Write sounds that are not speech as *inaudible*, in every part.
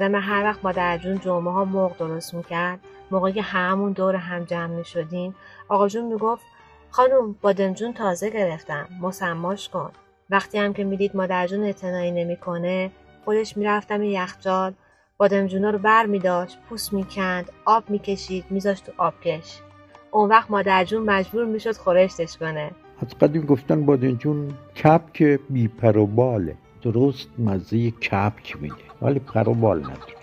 یادم هر وقت مادر جون جمعه ها مرغ درست می‌کرد موقعی که همون دور هم جمع می‌شدیم آقا جون می‌گفت خانم بادمجون تازه گرفتم مسماش کن. وقتی هم که می‌دید مادر جون اعتنایی نمی‌کنه خودش می‌رفتم یخچال بادمجونا رو بر میداشت پوست می‌کند آب می‌کشید میذاشت تو آبکش. اون وقت مادر جون مجبور می‌شد خورشتش کنه. از قدیم گفتن بادمجون کپک بی پر و باله. درست مزه کپک میده ولی پر و بال نداره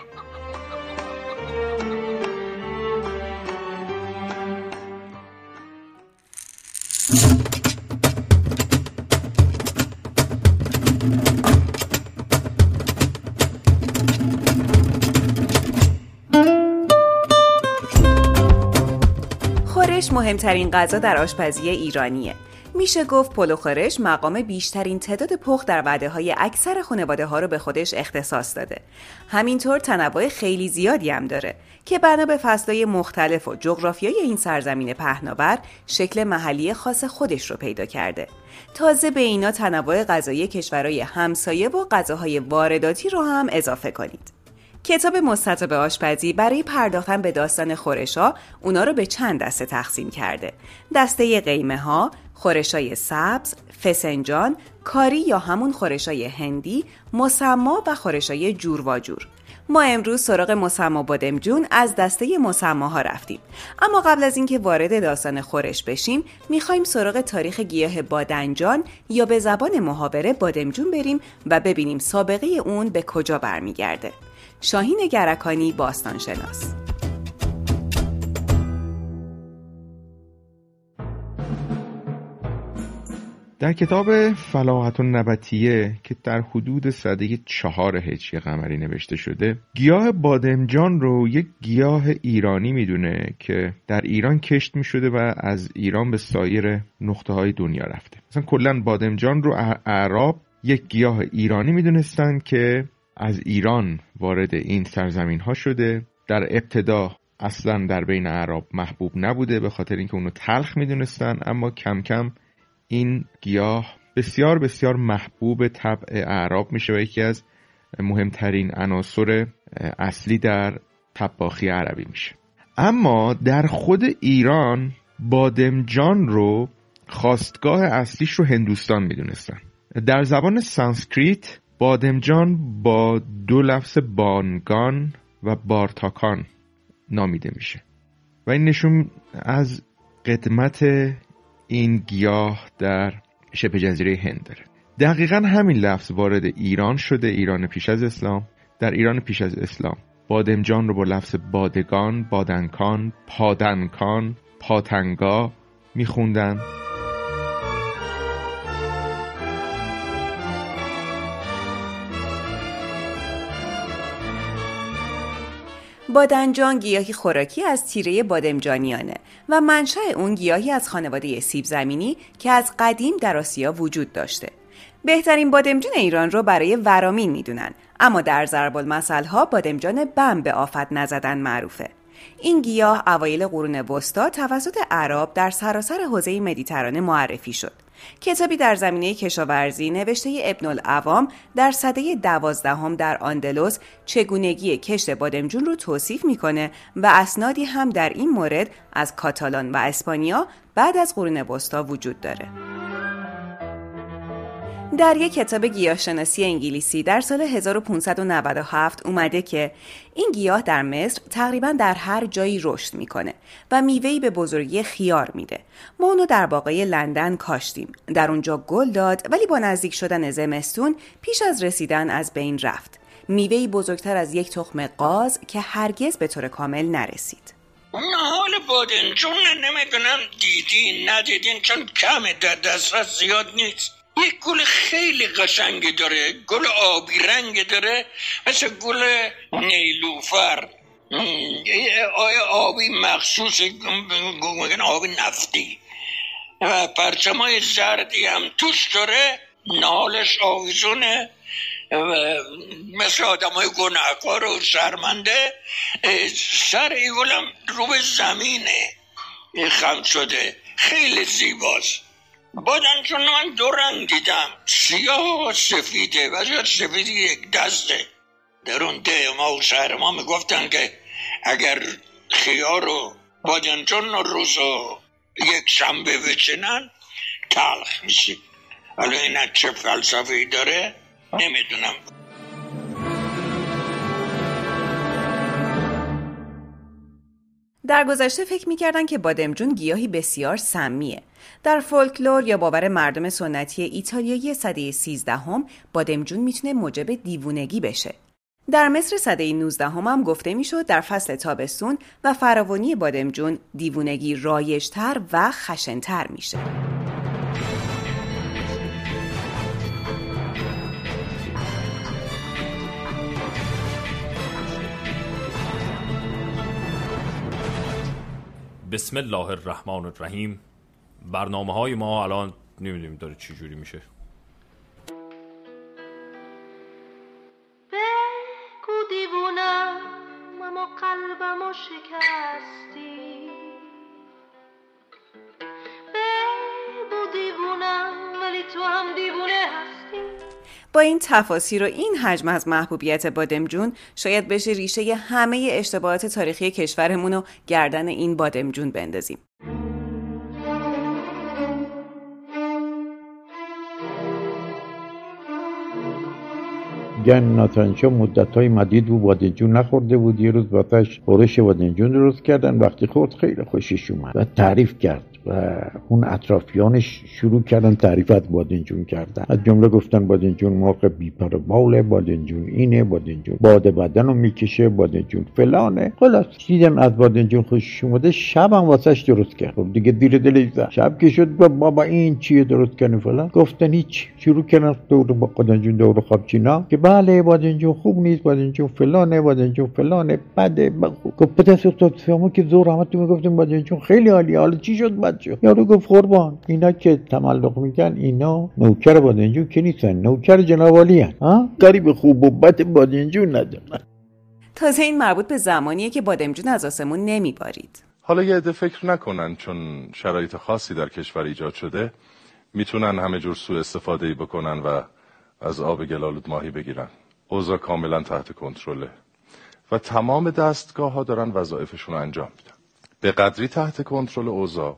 خورش مهمترین غذا در آشپزی ایرانیه. میشه گفت پلو خورش مقام بیشترین تعداد پخت در وعده های اکثر خانواده ها رو به خودش اختصاص داده. همینطور تنوع خیلی زیادی هم داره که بنا به فصلهای مختلف و جغرافیای این سرزمین پهناور شکل محلی خاص خودش رو پیدا کرده. تازه به اینا تنوع غذایی کشورهای همسایه و غذاهای وارداتی رو هم اضافه کنید. کتاب مستطاب آشپزی برای پرداختن به داستان خورشا اونا رو به چند دسته تقسیم کرده. دسته قیمه ها، خورشای سبز، فسنجان، کاری یا همون خورشای هندی، مسما و خورشای جور و جور. ما امروز سراغ مسما بادمجون از دسته مسماها رفتیم. اما قبل از اینکه وارد داستان خورش بشیم می‌خوایم سراغ تاریخ گیاه بادنجان یا به زبان محاوره بادمجون بریم و ببینیم سابقه اون به کجا برمیگرده. شاهین گرکانی باستانشناس. در کتاب فلاحت نبتیه که در حدود صده چهار هجری قمری نوشته شده گیاه بادمجان رو یک گیاه ایرانی می‌دونه که در ایران کشت می شده و از ایران به سایر نقطه های دنیا رفته. مثلا کلا بادمجان رو اعراب یک گیاه ایرانی می‌دونستند که از ایران وارد این سرزمین ها شده. در ابتدا اصلا در بین عرب محبوب نبوده به خاطر اینکه اونو تلخ می‌دونستن اما کم کم این گیاه بسیار بسیار محبوب طبع اعراب میشه و یکی از مهمترین عناصر اصلی در طباخی عربی میشه. اما در خود ایران بادمجان رو خواستگاه اصلیش رو هندوستان می‌دونستن. در زبان سانسکریت بادمجان با دو لفظ بانگان و بارتاکان نامیده میشه. و این نشون از قدمت این گیاه در شبه جزیره هند داره. دقیقا همین لفظ وارد ایران شده ایران پیش از اسلام. در ایران پیش از اسلام بادمجان رو با لفظ بادگان، بادنکان، پادنکان، پاتنگا میخوندن. بادنجان گیاهی خوراکی از تیره بادمجانیانه و منشأ اون گیاهی از خانواده سیب زمینی که از قدیم در آسیا وجود داشته. بهترین بادمجان ایران رو برای ورامین می‌دونن اما در ضرب ها بادمجان بم به آفت نزدن معروفه. این گیاه اوایل قرون وسطا توسط عرب در سراسر حوزه مدیترانه معرفی شد. کتابی در زمینه کشاورزی نوشته ابن العوام در سده دوازدهم در آندلوس چگونگی کشت بادمجون رو توصیف می‌کنه و اسنادی هم در این مورد از کاتالان و اسپانیا بعد از قرون وسطا وجود داره. در یک کتاب گیاهشناسی انگلیسی در سال 1597 اومده که این گیاه در مصر تقریبا در هر جایی رشد می‌کنه و میوهی به بزرگی خیار میده. ما اونو در باقای لندن کاشتیم. در اونجا گل داد ولی با نزدیک شدن زمستون پیش از رسیدن از بین رفت. میوهی بزرگتر از یک تخم قاز که هرگز به طور کامل نرسید. حال بادنجون نمی‌دونم دیدین ندیدین چون کم در دسترس زیاد نیست یک گل خیلی قشنگ داره گل آبی رنگ داره مثل گل نیلوفر. آیا آبی مخصوص آبی نفتی. و پرچمای زردی هم توش داره نالش آویزونه. مثل آدم های گناهکار و شرمنده سر ای گلم رو به زمینه خم شده. خیلی زیباست. بادن چون من دو رنگ دیدم. سیاه و سفیده و سفیدی یک دسته در اون ده ما و شهر ما می‌گفتن که اگر خیار و بادنجان روز و یک شنبه بچنن تلخ میشه حالا این چه فلسفه داره؟ نمی‌دونم. در گذشته فکر می‌کردن که بادمجون گیاهی بسیار سمیه. در فولکلور یا باور مردم سنتی ایتالیایی سده 13 هم بادمجون می‌تونه موجب دیوونگی بشه. در مصر سده 19 هم, هم گفته می‌شد در فصل تابستون و فراوانی بادمجون دیوونگی رایشتر و خشنتر میشه. بسم الله الرحمن الرحیم. برنامه های ما الان نمی‌دونیم داره چی جوری میشه. بگو دیوونم اما قلبمو شکستی. بگو دیوونم ولی تو هم دیوونه هستی. این تفاصیل و این حجم از محبوبیت بادمجون شاید بشه ریشه همه اشتباهات تاریخی کشورمون رو گردن این بادمجون بندازیم. گن ناتانشا مدت های مدید و بادنجون نخورده بود یه روز واسش خورش بادنجون درست کردن وقتی خورد خیلی خوشش اومد و تعریف کرد و اون اطرافیانش شروع کردن تعریفت بادنجون کردن از جمله گفتن بادنجون موقع بیپر باله بادنجون اینه بادنجون باد بدن رو می‌کشه بادنجون فلانه خلاص دیدن از بادنجون خوشش اومده شب هم واسش درست کرد خب دیگه دیر دلش زد شب که شد بابا این چیه درست کردن فلان گفتن هیچ شروع کردن دور با بادنجون دور خوابچینا که بله بادنجون خوب نیست بادنجون فلانه بادنجون فلانه بده خوب گفت پدر شما که زور همه تو می‌گفتیم بادنجون خیلی عالیه حالا چی شد بعد شد یارو گفت قربان. اینا که تملق میگن اینا نوکر بادنجون که نیستن. نوکر جنابالی هن. ها؟ قریب خوب و بد بادنجون ندارن. تازه این مربوط به زمانیه که بادمجون از آسمون نمیبارید. حالا یه عده فکر نکنن چون شرایط خاصی در کشور ایجاد شده می‌تونن همه جور سوء استفاده ای بکنن و از آب گلالود ماهی بگیرن. اوضاع کاملا تحت کنترله. و تمام دستگاه ها دارن وظایفشون رو انجام میدن. به قدری تحت کنترل اوضاع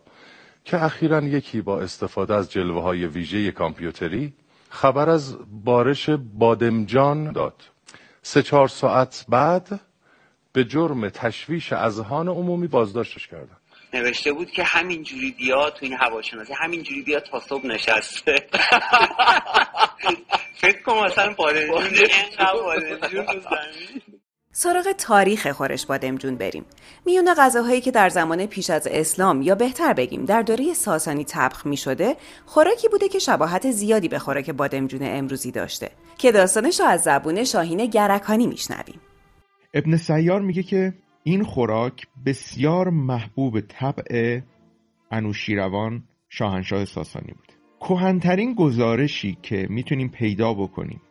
که اخیرا یکی با استفاده از جلوه های ویژه کامپیوتری خبر از بارش بادمجان داد. سه چهار ساعت بعد به جرم تشویش اذهان عمومی بازداشتش کردن. نوشته بود که همینجوری بیا تو این هواشناسی همینجوری بیا تا صبح نشسته. *laughs* فکر کنم مثلا بادمجون سراغ تاریخ خورش بادمجون بریم. میون غذاهایی که در زمان پیش از اسلام یا بهتر بگیم در دوره ساسانی طبخ می شده خوراکی بوده که شباهت زیادی به خوراک بادمجون امروزی داشته که داستانش رو از زبون شاهین گرکانی میشنویم. ابن سیار میگه که این خوراک بسیار محبوب طبع انوشیروان شاهنشاه ساسانی بود. کهنترین گزارشی که می‌تونیم پیدا بکنیم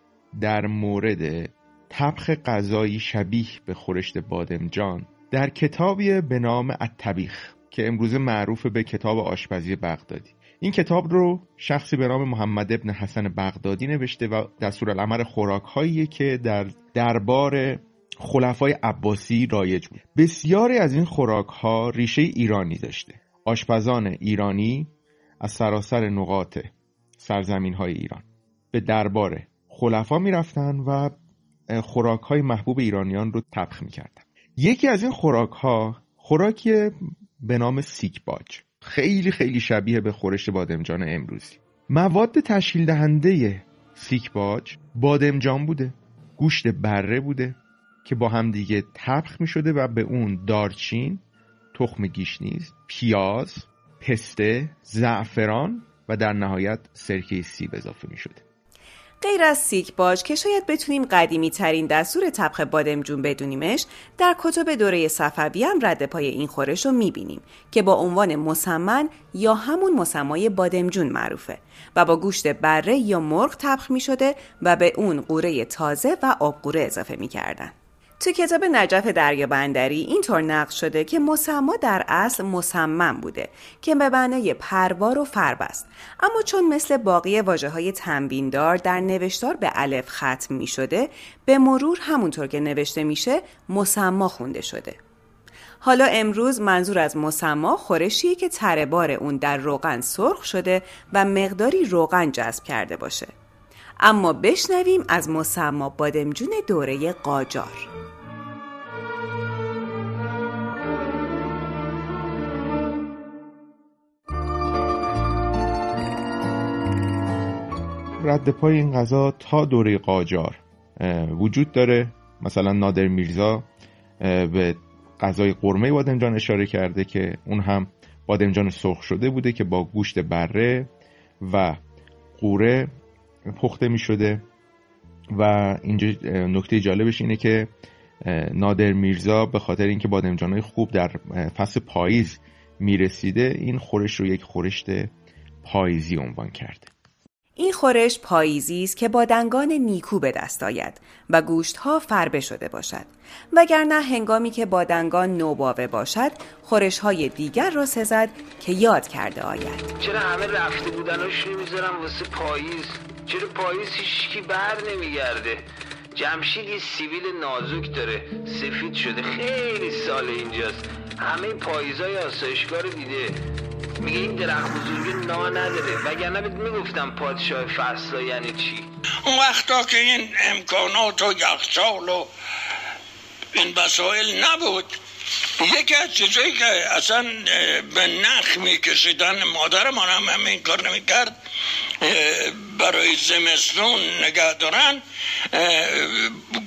در مورد طبخ غذایی شبیه به خورشت بادمجان در کتابی به نام الطبیخ که امروز معروف به کتاب آشپزی بغدادی. این کتاب رو شخصی به نام محمد ابن حسن بغدادی نوشته و دستور العمل خوراک هایی که در دربار خلفای عباسی رایج بود. بسیاری از این خوراک ها ریشه ایرانی داشته. آشپزان ایرانی از سراسر نقاط سرزمین های ایران. به دربار خلفا می‌رفتن و خوراک های محبوب ایرانیان رو طبخ می‌کردن. یکی از این خوراک ها خوراکی به نام سیک باج خیلی خیلی شبیه به خورش بادمجان امروزی. مواد تشکیل دهنده سیک باج بادمجان بوده گوشت بره بوده که با هم دیگه طبخ می شده و به اون دارچین تخم گشنیز پیاز پسته زعفران و در نهایت سرکه سیب اضافه می شده غیر از سکباج که شاید بتونیم قدیمی ترین دستور طبخ بادمجون بدونیمش در کتب دوره صفوی هم رد پای این خورش رو می‌بینیم که با عنوان مسمن یا همون مسمای بادمجون معروفه و با گوشت بره یا مرغ طبخ می شده و به اون غوره تازه و آبقوره اضافه می‌کردن. تو کتاب نجف دریا بندری اینطور نقل شده که مسما در اصل مسمم بوده که به معنای پروار و فرب است. اما چون مثل باقی واجه های تنبیندار در نوشتار به الف ختم می شده به مرور همونطور که نوشته میشه مسما خونده شده. حالا امروز منظور از مسما خورشیه که تره بار اون در روغن سرخ شده و مقداری روغن جذب کرده باشه. اما بشنویم از مسما بادمجون دوره قاجار. رد پای این غذا تا دوره قاجار وجود داره. مثلا نادر میرزا به غذای قرمه بادمجان اشاره کرده که اون هم بادمجان سرخ شده بوده که با گوشت بره و قوره پخته می شده و اینجا نکته جالبش اینه که نادر میرزا به خاطر اینکه بادمجانهای خوب در فصل پاییز می‌رسیده این خورش رو یک خورشت پاییزی عنوان کرده. این خورش پاییزی است که با دنگان نیکو به دست آید و گوشتها فربه شده باشد. وگرنه هنگامی که با دنگان نوباوه باشد خورش های دیگر را سزد که یاد کرده آید. چرا همه رفته بودناش نمی‌ذارم واسه پاییز؟ چرا پاییز هیچکی بر نمیگرده؟ جمشید یه سیبیل نازک داره سفید شده خیلی سال اینجاست. همه پاییزای آسایشگاه رو دیده. میگه این درخت بزرگی نا نداره. وگرنه بهت می‌گفتم پادشاه فصلا یعنی چی؟ اون وقتا که این امکانات و یخچال و این وسایل نبود یکی از چیزایی که اصلا به نخ میکشیدن مادر من هم همین کار نمی‌کرد برای زمستون نگه دارن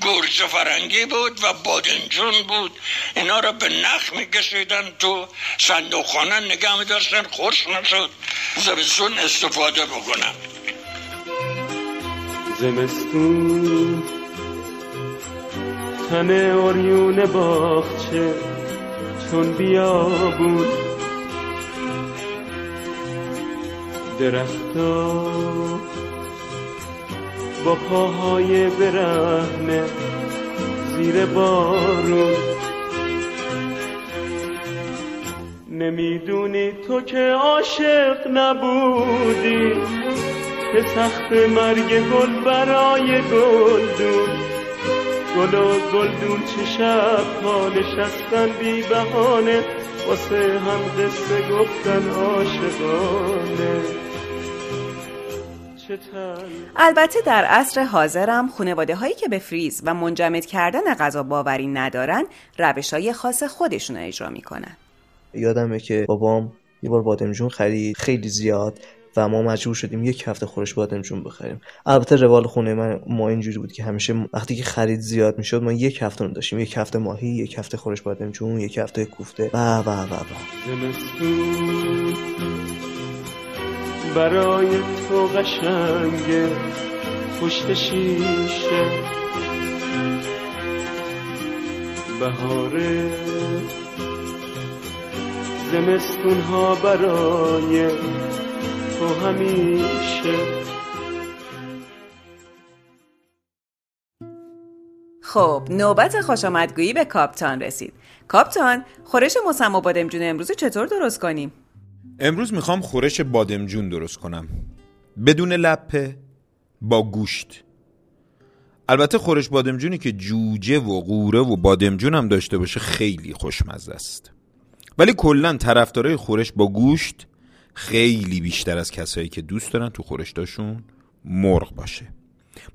گرج فرنگی بود و بادنجون بود. اینا را به نخ میکشیدن تو صندوق خانه نگه میداشتن خوش نشد. زمستون استفاده بکنن. زمستون تن اوریون باغچه چون بیابون. درختا با پاهای برهنه زیر بارون. نمی‌دونی تو که عاشق نبودی که سخت مرگ گل برای گلدون. گل و گلدون چه شب ها نشستن بی بهانه واسه هم قصه گفتن عاشقانه. البته در عصر حاضرم خانواده هایی که به فریز و منجمد کردن غذا باوری ندارن روش های خاص خودشون رو اجرا می‌کنن. یادمه که بابام یه بار بادمجون خرید خیلی زیاد. و ما مجبور شدیم یک هفته خورش بادمجون بخریم. البته روال خونه من ما اینجوری بود که همیشه وقتی که خرید زیاد می‌شد ما یک هفته رو داشتیم. یک هفته ماهی یک هفته خورش بادمجون یک هفته کوفته. و و و و. برای تو قشنگه پشت شیشه. بهاره. زمستون ها برای تو همیشه. خب نوبت خوش آمدگویی به کاپتان رسید. کاپتان خورش مسما بادمجون امروز چطور درست کنیم؟ امروز می‌خوام خورش بادمجون درست کنم. بدون لپه با گوشت. البته خورش بادمجونی که جوجه و قوره و بادمجون هم داشته باشه خیلی خوشمزه است. ولی کلا طرفدارای خورش با گوشت خیلی بیشتر از کسایی که دوست دارن تو خورشتاشون مرغ باشه.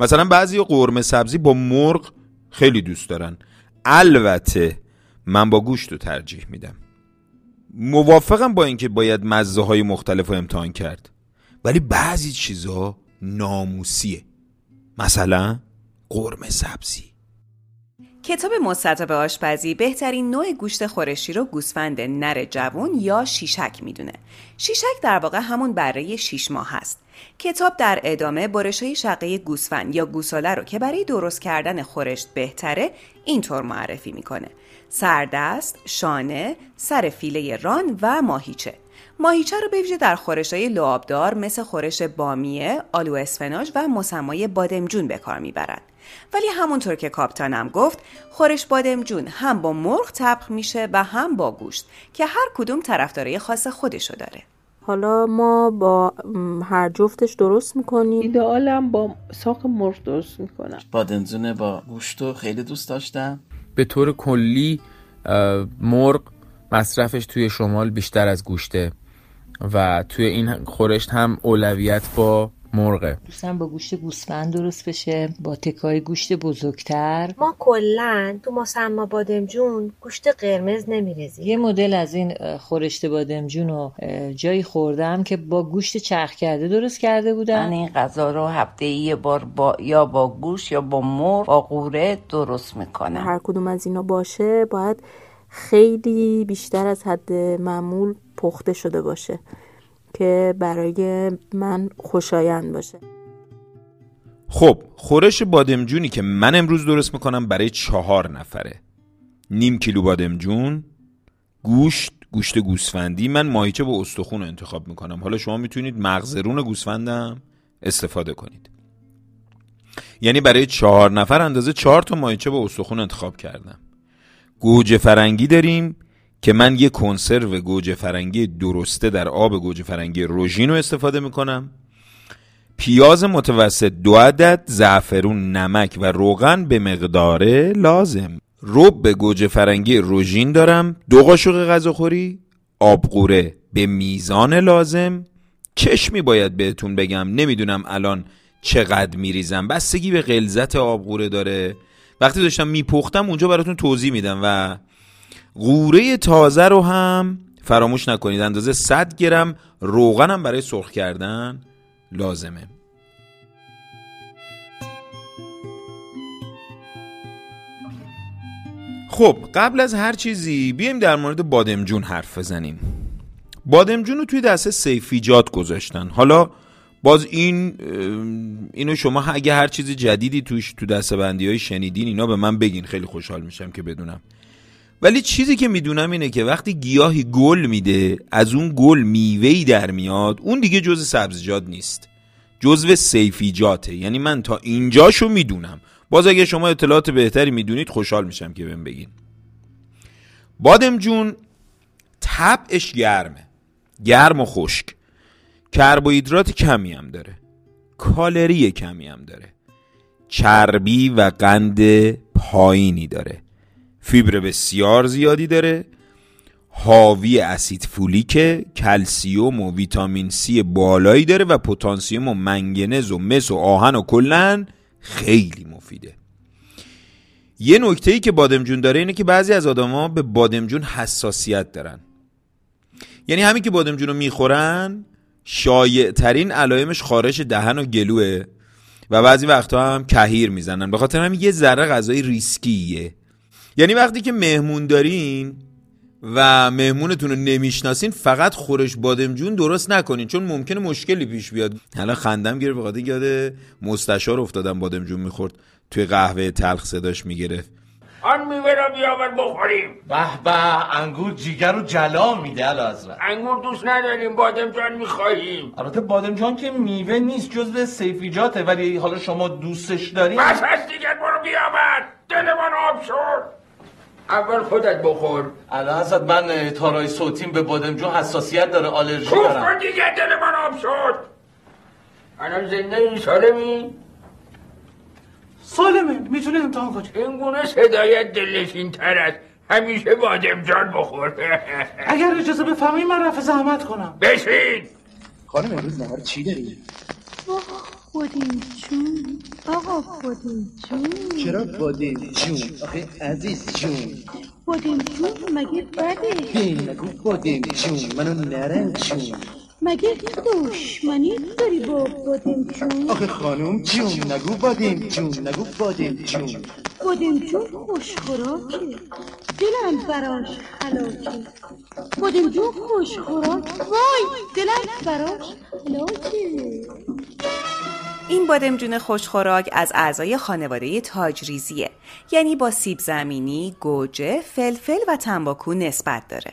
مثلا بعضی قرمه سبزی با مرغ خیلی دوست دارن. البته من با گوشت رو ترجیح میدم. موافقم با اینکه باید مزه های مختلف رو امتحان کرد. ولی بعضی چیزها ناموسیه. مثلا قرمه سبزی. کتاب مستطاب آشپزی بهترین نوع گوشت خورشی رو گوسفند نر جوون یا شیشک می‌دونه. شیشک در واقع همون بره شیش ماه هست. کتاب در ادامه برش های شقه گوسفند یا گوساله رو که برای درست کردن خورشت بهتره اینطور معرفی می‌کنه. سردست، شانه، سر فیله ران و ماهیچه. ماهیچه رو بویژه در خورشهای لعابدار مثل خورش بامیه، آلو اسفناج و مسمای بادمجون به کار می‌برند. ولی همونطور که کاپتانم گفت خورش بادمجون هم با مرغ طبخ میشه و هم با گوشت که هر کدوم طرفدارای خاص خودشو داره. حالا ما با هر جفتش درست می‌کنیم؟ ایدئالم با ساق مرغ درست می‌کنم. بادمجون با گوشت رو خیلی دوست داشتم. به طور کلی مرغ مصرفش توی شمال بیشتر از گوشته و توی این خورشت هم اولویت با مرغه. دوستم با گوشت گوسفند درست بشه با تکای گوشت بزرگتر. ما کلا تو مسما بادمجون گوشت قرمز نمیریزیم. یه مدل از این خورشت بادمجون رو جایی خوردم که با گوشت چرخ کرده درست کرده بودن من این غذا رو هفته یه بار با یا با گوش یا با مرغ با قوره درست می‌کنم. هر کدوم از اینا باشه باید خیلی بیشتر از حد معمول پخته شده باشه. که برای من خوشایند باشه. خب خورش بادمجونی که من امروز درست می‌کنم برای چهار نفره. نیم کیلو بادمجون گوشت گوشت گوسفندی. من ماهیچه با استخون انتخاب می‌کنم. حالا شما می‌تونید مغزرون گوسفندم استفاده کنید. یعنی برای چهار نفر اندازه چهار تا ماهیچه با استخون انتخاب کردم. گوجه فرنگی داریم. که من یه کنسرو گوجه فرنگی درسته در آب گوجه فرنگی روژین رو استفاده می‌کنم. پیاز متوسط دو عدد زعفرون نمک و روغن به مقدار لازم. رب گوجه فرنگی روژین دارم. دو قاشق غذاخوری آبقوره به میزان لازم. چشمی باید بهتون بگم نمی‌دونم الان چقدر میریزم. بستگی به غلظت آبقوره داره. وقتی داشتم میپختم اونجا براتون توضیح میدم و قوره تازه رو هم فراموش نکنید. اندازه 100 گرم روغنم برای سرخ کردن لازمه. خب قبل از هر چیزی بیایم در مورد بادمجون حرف بزنیم. بادمجون رو توی دسته سیفیجات گذاشتن. حالا باز این اینو شما اگه هر چیز جدیدی توش تو دسته بندی های شنیدین اینا به من بگین. خیلی خوشحال میشم که بدونم. ولی چیزی که می‌دونم اینه که وقتی گیاهی گل میده از اون گل میوهی در میاد اون دیگه جز سبزیجات نیست. جزو سیفیجاته. یعنی من تا اینجاشو می‌دونم. باز اگه شما اطلاعات بهتری می‌دونید خوشحال میشم که بهم بگین. بادمجون طبعش گرمه. گرم و خشک. کربوهیدرات کمی هم داره. کالری کمی هم داره. چربی و قند پایینی داره. فیبر بسیار زیادی داره حاوی اسید فولیک کلسیوم و ویتامین سی بالایی داره و پتانسیوم و منگنز و مس و آهن و کلن خیلی مفیده. یه نکته ای که بادمجون داره اینه که بعضی از آدما به بادمجون حساسیت دارن. یعنی همین که بادمجون رو می‌خورن شایع ترین علائمش خارش دهن و گلوه و بعضی وقتها هم کهیر می‌زنن. به خاطر همین یه ذره غذای ریسکیه. یعنی وقتی که مهمون دارین و مهمونتون رو نمی‌شناسین فقط خورش بادمجون درست نکنین چون ممکنه مشکلی پیش بیاد. حالا خندم گرفت بخاطر یاد مستشار افتادم بادمجون می‌خورد. توی قهوه تلخ صداش می‌گرفت. آن میوه را بیاور بخوریم. به به انگور جیگر رو جلا میده حضرت. انگور دوست نداریم بادمجان می‌خواهیم البته بادمجان که میوه نیست جزو سیفیجاته ولی حالا شما دوستش دارین بس هست دیگر برو بیاور. دل من آب شد. اول خودت بخور. الان حضرت من تارای صوتیم به بادمجان حساسیت داره آلرژی دارم. کن دیگر دل من آب شد. الان زنده این سالمی. سالمه می‌تونه امتحان کنی این گونه صدایت دلشین تر است. همیشه بادمجان بخور. *laughs* اگر اجازه بفرمایی من رفع زحمت کنم. بشین. خانم امروز نهار چی داری؟ بادیم جون آقا بادیم جون چرا بادیم جون آخه عزیز جون بادیم جون مگه بده؟ نگو بادیم جون منو نرن جون مگه دشمنی داری با بادیم جون آخه خانم جون نگو بادیم جون نگو بادیم جون بادیم جون خوشخوراکه. دلم براش حلاکه بادیم جون خوشخوراک. وای دلم براش حلاکه این بادمجون خوشخوراک از اعضای خانواده تاجریزیه یعنی با سیب زمینی، گوجه، فلفل و تنباکو نسبت داره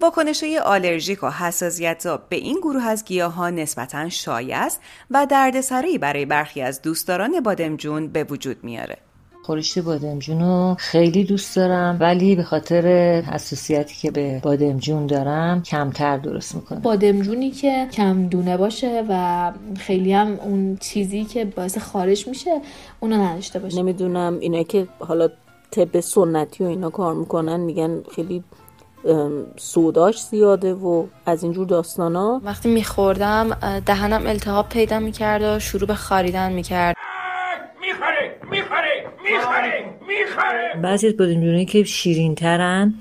واکنش های آلرژیک و حساسیت به این گروه از گیاه ها نسبتا شایع است و دردسرایی برای برخی از دوستداران بادمجون به وجود میاره. خورشت بادمجون رو خیلی دوست دارم ولی به خاطر حساسیتی که به بادمجون دارم کمتر درست می‌کنم. بادمجونی که کم دونه باشه و خیلی هم اون چیزی که باعث خارش میشه اونو نداشته باشه. نمی‌دونم اینا که حالا طب سنتی و اینا کار می‌کنن میگن خیلی سوداش زیاده و از اینجور داستانا. وقتی میخوردم دهنم التهاب پیدا می‌کرد و شروع به خاریدن می‌کرد. می‌خره می‌خره می‌خره می‌خره بعضی از بادمجونایی که شیرین ترن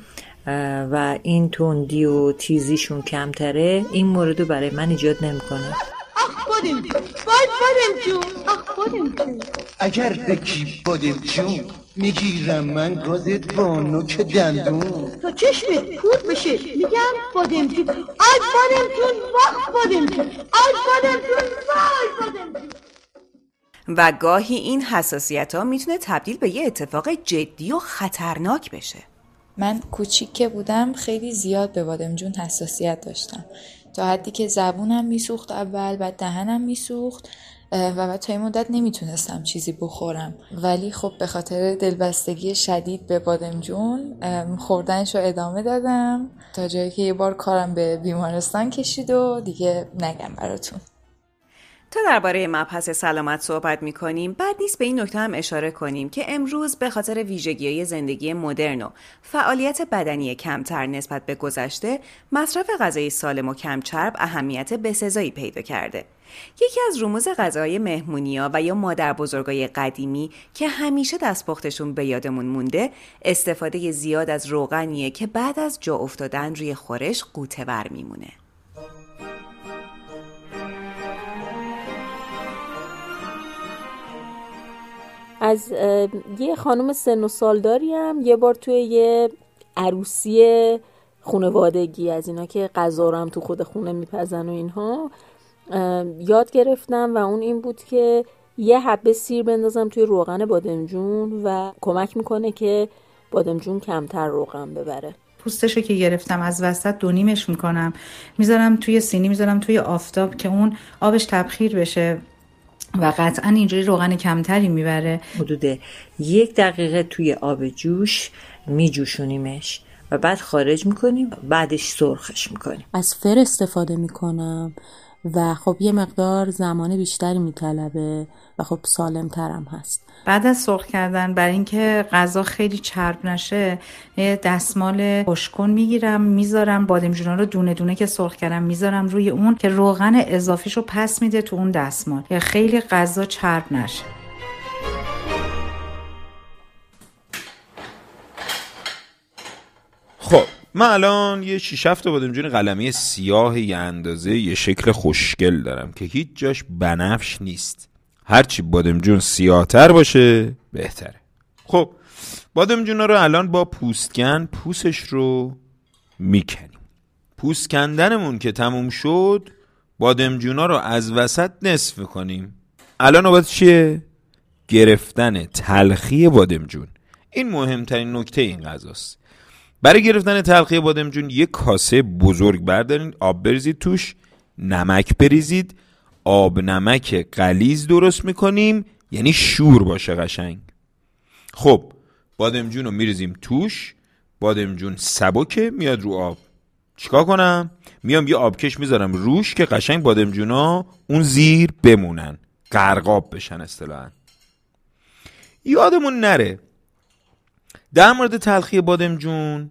و این تندی و تیزیشون کمتره این مورد رو برای من ایجاد نمی‌کنه. آخ بادم وای بادم جون آخ بادم جون اگر بگی بادم جون می‌گیرم من گازت با نوک دندون. تا چشمت کور بشه میگم بادم جون آی بادم جون وای بادم جون آی بادم جون وای بادم جون و گاهی این حساسیت ها می‌تونه تبدیل به یه اتفاق جدی و خطرناک بشه. من کوچیک که بودم خیلی زیاد به بادمجون حساسیت داشتم. تا حدی که زبونم میسوخت اول بعد دهنم میسوخت و بعد تا این مدت نمی‌تونستم چیزی بخورم. ولی خب به خاطر دلبستگی شدید به بادمجون خوردنش رو ادامه دادم. تا جایی که یه بار کارم به بیمارستان کشید و دیگه نگم براتون. تا درباره مبحث سلامت صحبت می کنیم بعد نیست به این نکته هم اشاره کنیم که امروز به خاطر ویژگی زندگی مدرن و فعالیت بدنی کمتر نسبت به گذشته مصرف غذای سالم و کمچرب اهمیت بسزایی پیدا کرده. یکی از رموز غذای مهمونیا و یا مادر بزرگای قدیمی که همیشه دستپختشون به یادمون مونده استفاده زیاد از روغنیه که بعد از جا افتادن روی خورش قوتور میمونه. از یه خانم سن و سالداری هم یه بار توی یه عروسی خونوادگی از اینا که غذا رو هم تو خود خونه میپزن و اینها یاد گرفتم و اون این بود که یه حبه سیر بندازم توی روغن بادمجون و کمک می‌کنه که بادمجون کمتر روغن ببره. پوستشو که گرفتم از وسط دونیمش می‌کنم. می‌ذارم توی سینی می‌ذارم توی آفتاب که اون آبش تبخیر بشه. و قطعا اینجوری روغن کمتری می‌بره. حدود یک دقیقه توی آب جوش میجوشونیمش و بعد خارج می‌کنیم بعدش سرخش می‌کنیم. از فر استفاده می‌کنم. و خب یه مقدار زمان بیشتری میطلبه و خب سالم ترم هست. بعد از سرخ کردن برای اینکه غذا خیلی چرب نشه یه دستمال خوشکن می‌گیرم می‌ذارم بادمجونا رو دونه دونه که سرخ کردم می‌ذارم روی اون که روغن اضافیشو پس میده تو اون دستمال. خیلی غذا چرب نشه. من الان یه شیش هفت بادمجون قلمی سیاه یه اندازه یه شکل خوشگل دارم که هیچ جاش بنفش نیست. هرچی بادمجون سیاهتر باشه بهتره. خب بادمجون رو الان با پوستکن پوسش رو می‌کنیم. پوست کندنمون که تموم شد بادمجونا رو از وسط نصف کنیم. الان نوبت چیه؟ گرفتن تلخی بادمجون این مهمترین نکته این غذاست. برای گرفتن تلخی بادمجون یک کاسه بزرگ بردارین آب بریزید توش نمک بریزید. آب نمک قلیز درست می‌کنیم یعنی شور باشه قشنگ. خب بادمجون رو میریزیم توش. بادمجون سبکه میاد رو آب. چیکار کنم؟ میام یه آبکش می‌ذارم روش که قشنگ بادمجونا اون زیر بمونن. قرقاب بشن اصطلاحا. یادمون نره در مورد تلخی بادمجون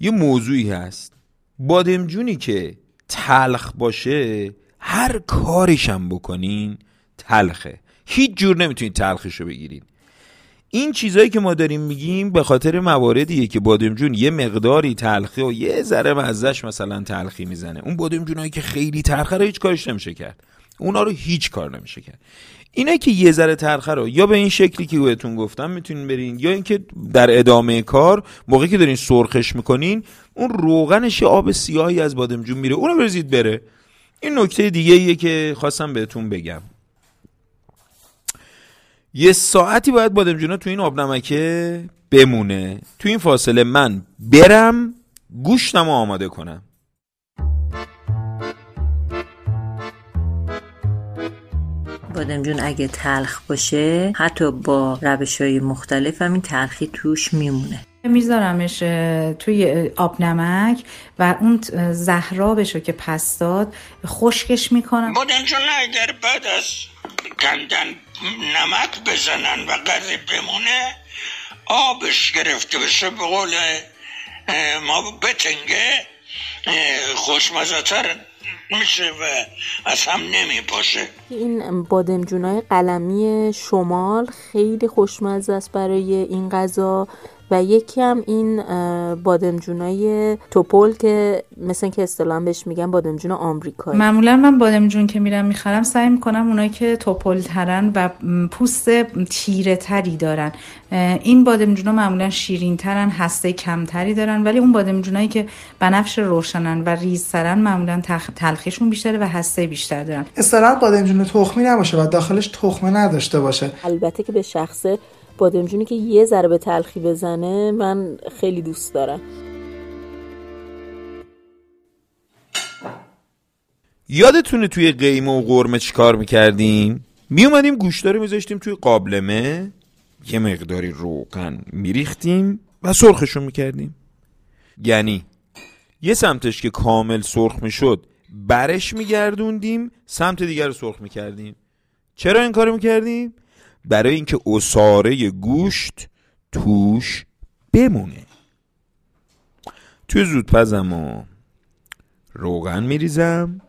یه موضوعی هست. بادمجونی که تلخ باشه هر کارشم بکنین تلخه. هیچ جور نمی‌تونین تلخشو بگیرین. این چیزایی که ما داریم میگیم به خاطر مواردیه که بادمجون یه مقداری تلخی و یه ذره مزهش مثلا تلخی می‌زنه. اون بادمجونایی که خیلی تلخه رو هیچ کارش نمیشه کرد. اونا رو هیچ کار نمیشه کرد. اینه که یه ذره تلخه رو یا به این شکلی که بهتون گفتم می‌تونین برین یا اینکه در ادامه کار موقعی که دارین سرخش می‌کنین اون روغنش آب سیاهی از بادمجون میره اونو بریزید بره. این نکته دیگه ایه که خواستم بهتون بگم. یه ساعتی باید بادمجونا تو این آب نمکه بمونه. تو این فاصله من برم گوشتم آماده کنم. بادمجون اگه تلخ باشه حتی با روش های مختلف هم این تلخی توش میمونه. میذارمش توی آب نمک و اون زهرابش رو که پس داد خشکش می‌کنم. بادمجون اگر بعد از کندن نمک بزنن و قضی بمونه آبش گرفته بشه به قول ما بتنگه خوشمزتر میشه و از هم نمیپاشه. این بادمجونای قلمی شمال خیلی خوشمزه است برای این غذا. و یکی هم این بادمجونای توپل که مثل که اصطلاحا بهش میگن بادمجون آمریکایی. معمولا من بادمجون که میرم می‌خرم سعی می‌کنم اونایی که توپل ترن و پوست تیره تری دارن این بادمجونا معمولا شیرین ترن هسته کمتری دارن ولی اون بادمجونایی که بنفش روشنن و ریزترن معمولا تلخیشون بیشتره و هسته بیشتر دارن. اصطلاحا بادمجون تخمی نباشه و داخلش تخمه نداشته باشه. البته که به شخصه بادمجونی که یه ذره به تلخی بزنه من خیلی دوست دارم. یادتونه توی قیمه و قرمه چیکار می‌کردیم؟ میومدیم گوشتا میذاشتیم توی قابلمه. یه مقداری روغن میریختیم و سرخشون می‌کردیم. یعنی یه سمتش که کامل سرخ می‌شد برش میگردوندیم سمت دیگر رو سرخ می‌کردیم. چرا این کارو می‌کردیم؟ برای اینکه اصاره گوشت توش بمونه. توی زودپزم و روغن میریزم.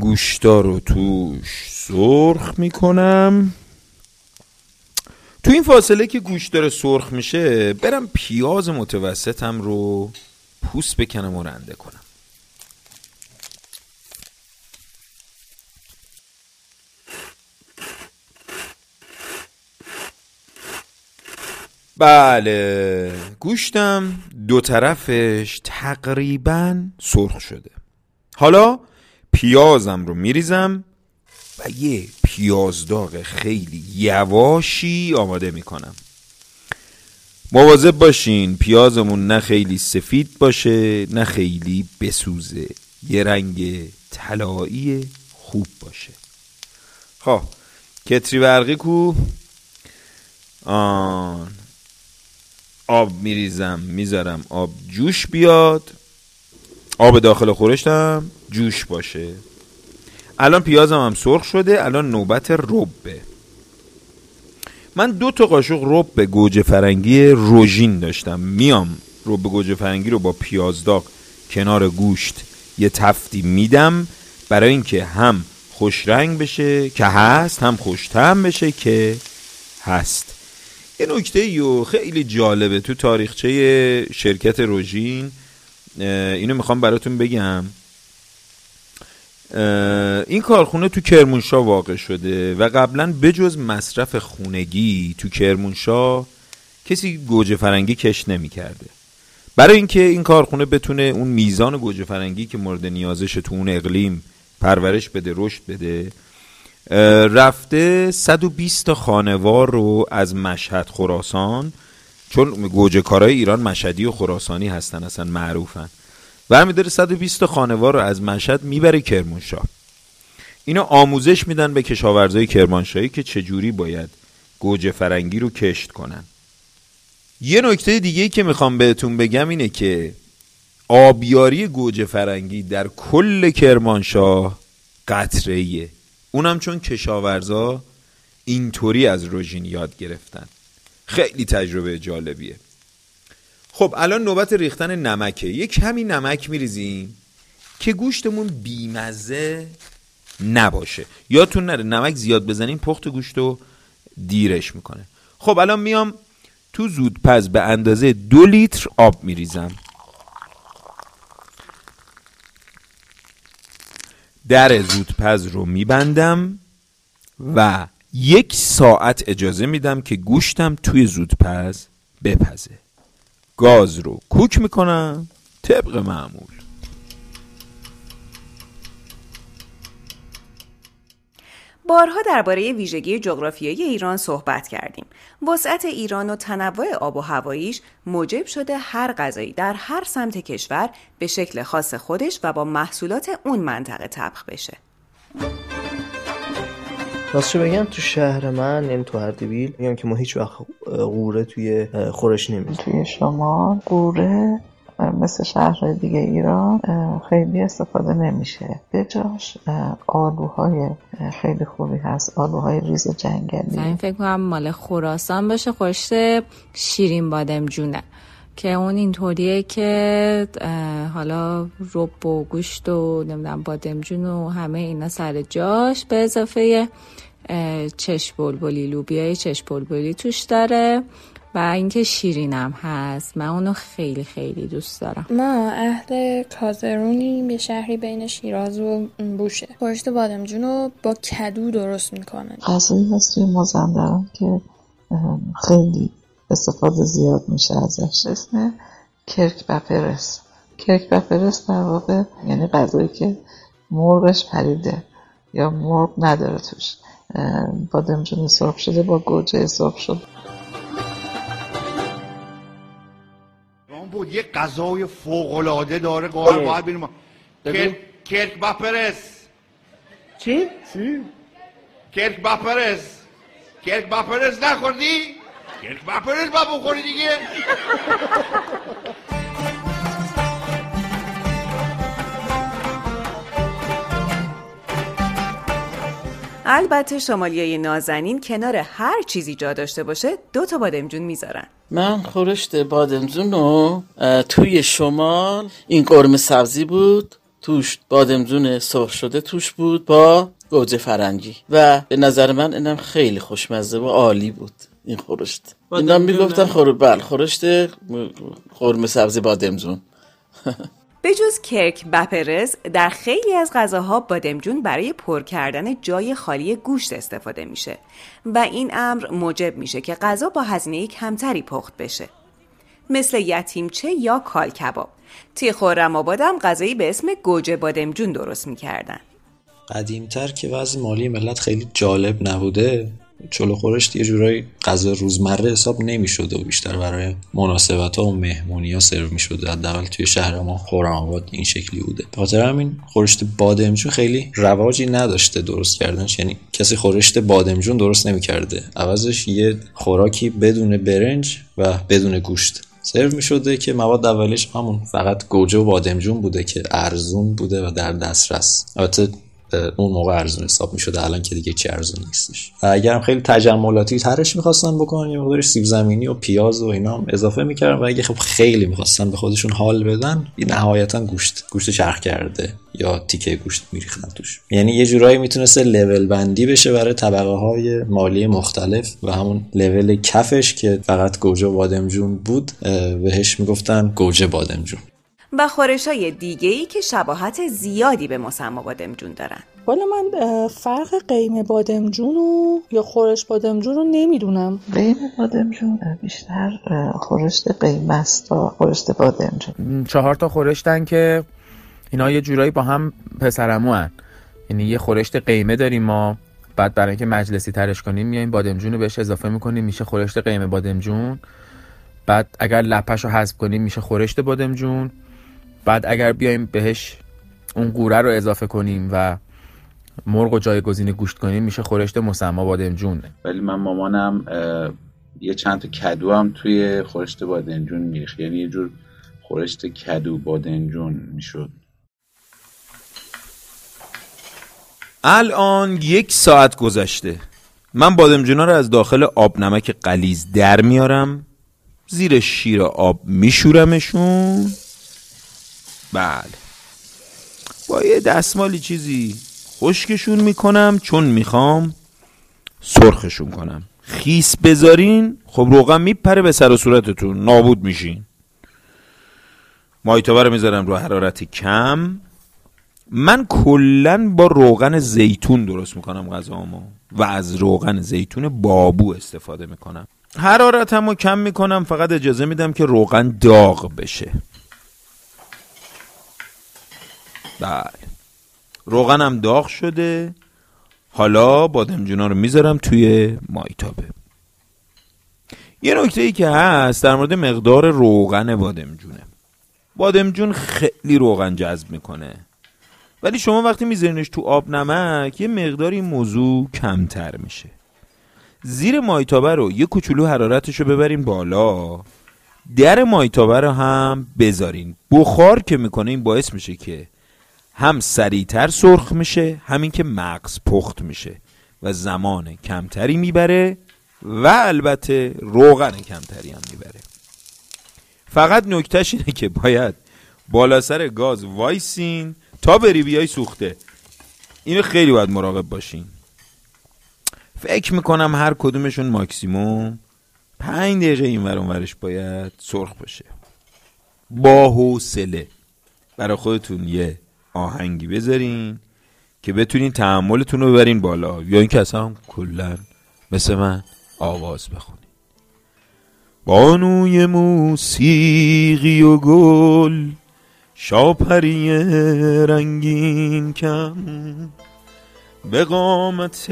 گوشتا رو توش سرخ می‌کنم. تو این فاصله که گوشت داره سرخ میشه برم پیاز متوسطم رو پوست بکنم و رنده کنم. بله. گوشتم دو طرفش تقریبا سرخ شده. حالا پیازم رو میریزم و یه پیازداغ خیلی یواشی آماده می‌کنم. مواظب باشین پیازمون نه خیلی سفید باشه نه خیلی بسوزه. یه رنگ طلایی خوب باشه. خب کتری برقی کو. آن. آب میریزم می‌ذارم آب جوش بیاد. آب داخل خورشتم جوش باشه. الان پیازم هم سرخ شده الان نوبت ربه. من دو تا قاشق رب گوجه فرنگی روژین داشتم. میام رب گوجه فرنگی رو با پیازداغ کنار گوشت یه تفتی میدم برای اینکه هم خوش رنگ بشه که هست هم خوشتم بشه که هست. یه نکته یو خیلی جالبه تو تاریخچه شرکت روژین اینو می‌خوام براتون بگم. این کارخونه تو کرمانشاه واقع شده و قبلا بجز مصرف خونگی تو کرمانشاه کسی گوجه فرنگی کش نمی‌کرده. برای اینکه این کارخونه بتونه اون میزان گوجه فرنگی که مورد نیازش تو اون اقلیم پرورش بده رشد بده رفته 120 تا خانوار رو از مشهد خراسان چون گوجه کارای ایران مشهدی و خراسانی هستن اصلا معروفن. و داره 120 تا خانوار رو از مشهد می‌بره کرمانشاه. اینا آموزش میدن به کشاورزای کرمانشاهی که چجوری باید گوجه فرنگی رو کشت کنن. یه نکته دیگه که می‌خوام بهتون بگم اینه که آبیاری گوجه فرنگی در کل کرمانشاه قطره اونم چون کشاورزا اینطوری از روژین یاد گرفتن. خیلی تجربه جالبیه. خب الان نوبت ریختن نمکه. یک کمی نمک میریزیم که گوشتمون بیمزه نباشه. یادتون نره نمک زیاد بزنیم پخت گوشت رو دیرش می‌کنه. خب الان میام تو زودپز به اندازه دو لیتر آب میریزم. در زودپز رو میبندم و یک ساعت اجازه میدم که گوشتم توی زودپز بپزه. گاز رو کوک می‌کنم طبق معمول. بارها درباره ویژگی جغرافیایی ایران صحبت کردیم. وسعت ایران و تنوع آب و هواییش موجب شده هر غذایی در هر سمت کشور به شکل خاص خودش و با محصولات اون منطقه طبخ بشه. راستش بگم تو شهر من یعنی تو اردبیل میگم که ما هیچ وقت قوره توی خورش نمی‌زنیم توی شما قوره مثل شهرهای دیگه ایران خیلی استفاده نمیشه. به جاش آلوهای خیلی خوبی هست. آلوهای ریز جنگلی. این فکر کنم مال خراسان باشه خورشت شیرین بادمجونه که اون اینطوریه که حالا رب و گوشت و نمی‌دونم بادمجون و همه اینا سر جاش به اضافه چشم بلبلی لوبیای چشم بلبلی توش داره. و اینکه شیرینم هست. من اونو خیلی خیلی دوست دارم. ما اهل کازرونی به شهری بین شیراز و بوشه. خورشت بادمجون رو با کدو درست می‌کنه. غذایی هست توی مازندران که خیلی استفاده زیاد میشه ازش. اسم کرک بپرس کرک بپرس در واقع یعنی غذایی که مرغش پریده یا مرغ نداره توش. بادمجون سرخ شده با گوجه سرخ شده. بود یه غذای فوق العاده داره قابل باید کرک کرک بپرس چی؟ چی؟ کرک بپرس کرک بپرس نخوردی؟ کرک بپرس با بخوری دیگه. *laughs* البته شمالیای نازنین کنار هر چیزی جا داشته باشه دو تا بادمجون می‌ذارن. من خورشت بادمجون رو توی شمال این قرمه سبزی بود توش بادمجون سرخ شده توش بود با گوجه فرنگی. و به نظر من اینم خیلی خوشمزه و عالی بود این خورشت اینا می‌گفتن خور بل خورشت قرمه سبزی بادمجون. *laughs* به جز کرک بپرز در خیلی از غذاها بادمجون برای پر کردن جای خالی گوشت استفاده میشه و این امر موجب میشه که غذا با هزینه کمتری پخت بشه. مثل یتیمچه یا کال کباب. توی خورم آبادم غذایی به اسم گوجه بادمجون درست می‌کردن. قدیمتر که وضع مالی ملت خیلی جالب نبوده چلو خورشت یه جورایی غذا روزمره حساب نمی‌شده و بیشتر برای مناسبت ها و مهمونی ها سرو می‌شده. حداقل توی شهر ما خورم آباد این شکلی بوده. خاطر همین خورشت بادمجون خیلی رواجی نداشته درست کردنش. یعنی کسی خورشت بادمجون درست نمی‌کرده. عوضش یه خوراکی بدون برنج و بدون گوشت سرو می شده که مواد اولیش همون فقط گوجه و بادمجون بوده که ارزون بوده و در دسترس. البته اون موقع ارزون حساب می شده الان که دیگه چه ارزون نیستش. اگرم خیلی تجملاتی ترش می‌خواستن بکنن یه مقدار سیب زمینی و پیاز و اینا هم اضافه می‌کردن. و اگه خب خیلی می‌خواستن به خودشون حال بدن نهایتا گوشت گوشت چرخ کرده یا تیکه گوشت میریختن توش. یعنی یه جورایی می‌تونسته لول بندی بشه برای طبقه های مالی مختلف و همون لول کفش که فقط گوجه بادمجون بود بهش می‌گفتن گوجه بادمجون. و خورش های دیگه ای که شباهت زیادی به مسمى بادمجون دارن. والا من فرق قیم بادمجون و یا خورش بادمجون رو نمی‌دونم. قیم بادمجون بیشتر خورشت قیم است تا خورشت بادمجون. چهار تا خورشتن که اینا یه جورایی با هم پسرمو هن. یعنی یه خورشت قیمه داریم ما بعد برای اینکه مجلسی ترش کنیم میایم بادمجون رو بهش اضافه می‌کنیم میشه خورشت قیمه بادمجون. بعد اگر لپش رو حذف کنیم میشه خورشت بادمجون. بعد اگر بیایم بهش اون قوره رو اضافه کنیم و مرغ و جایگزین گوشت کنیم میشه خورشت مسما بادمجون. ولی من مامانم یه چند تا کدو هم توی خورشت بادمجون میریخت. یعنی یه جور خورشت کدو بادمجون می‌شد. الان یک ساعت گذشته. من بادمجونا رو از داخل آب نمک قلیز در میارم. زیر شیر آب میشورمشون. بله. با یه دستمالی چیزی خشکشون می‌کنم چون می‌خوام سرخشون کنم. خیس بذارین خب روغن میپره به سر و صورتتون. نابود میشین. مایتابه رو می‌ذارم رو حرارت کم. من کلا با روغن زیتون درست می‌کنم غذامو و از روغن زیتون بابو استفاده می‌کنم. حرارتم رو کم می‌کنم فقط اجازه میدم که روغن داغ بشه. بله. روغنم داغ شده. حالا بادمجونا رو می‌ذارم توی مایتابه. یه نکته ای که هست در مورد مقدار روغن بادمجونه. بادمجون خیلی روغن جذب می‌کنه. ولی شما وقتی میذارینش تو آب نمک یه مقداری موضوع کمتر میشه. زیر مایتابه رو یه کوچولو حرارتش رو ببرین بالا. در مایتابه رو هم بذارین. بخار که می‌کنه این باعث میشه که هم سریعتر سرخ میشه همین که مغز پخت میشه و زمان کمتری می‌بره و البته روغن کمتری هم می‌بره. فقط نکتهش اینه که باید بالا سر گاز وایسین تا بری بیای سوخته. اینو خیلی باید مراقب باشین. فکر می‌کنم هر کدومشون ماکسیموم پنج دقیقه این ورش باید سرخ باشه. با حوصله برای خودتون یه آهنگی بذارین که بتونین تحملتون رو ببرین بالا. یا اینکه اصلا کلا مثل من آواز بخونین. بانوی موسیقی و گل شاپری رنگین کم. به قامت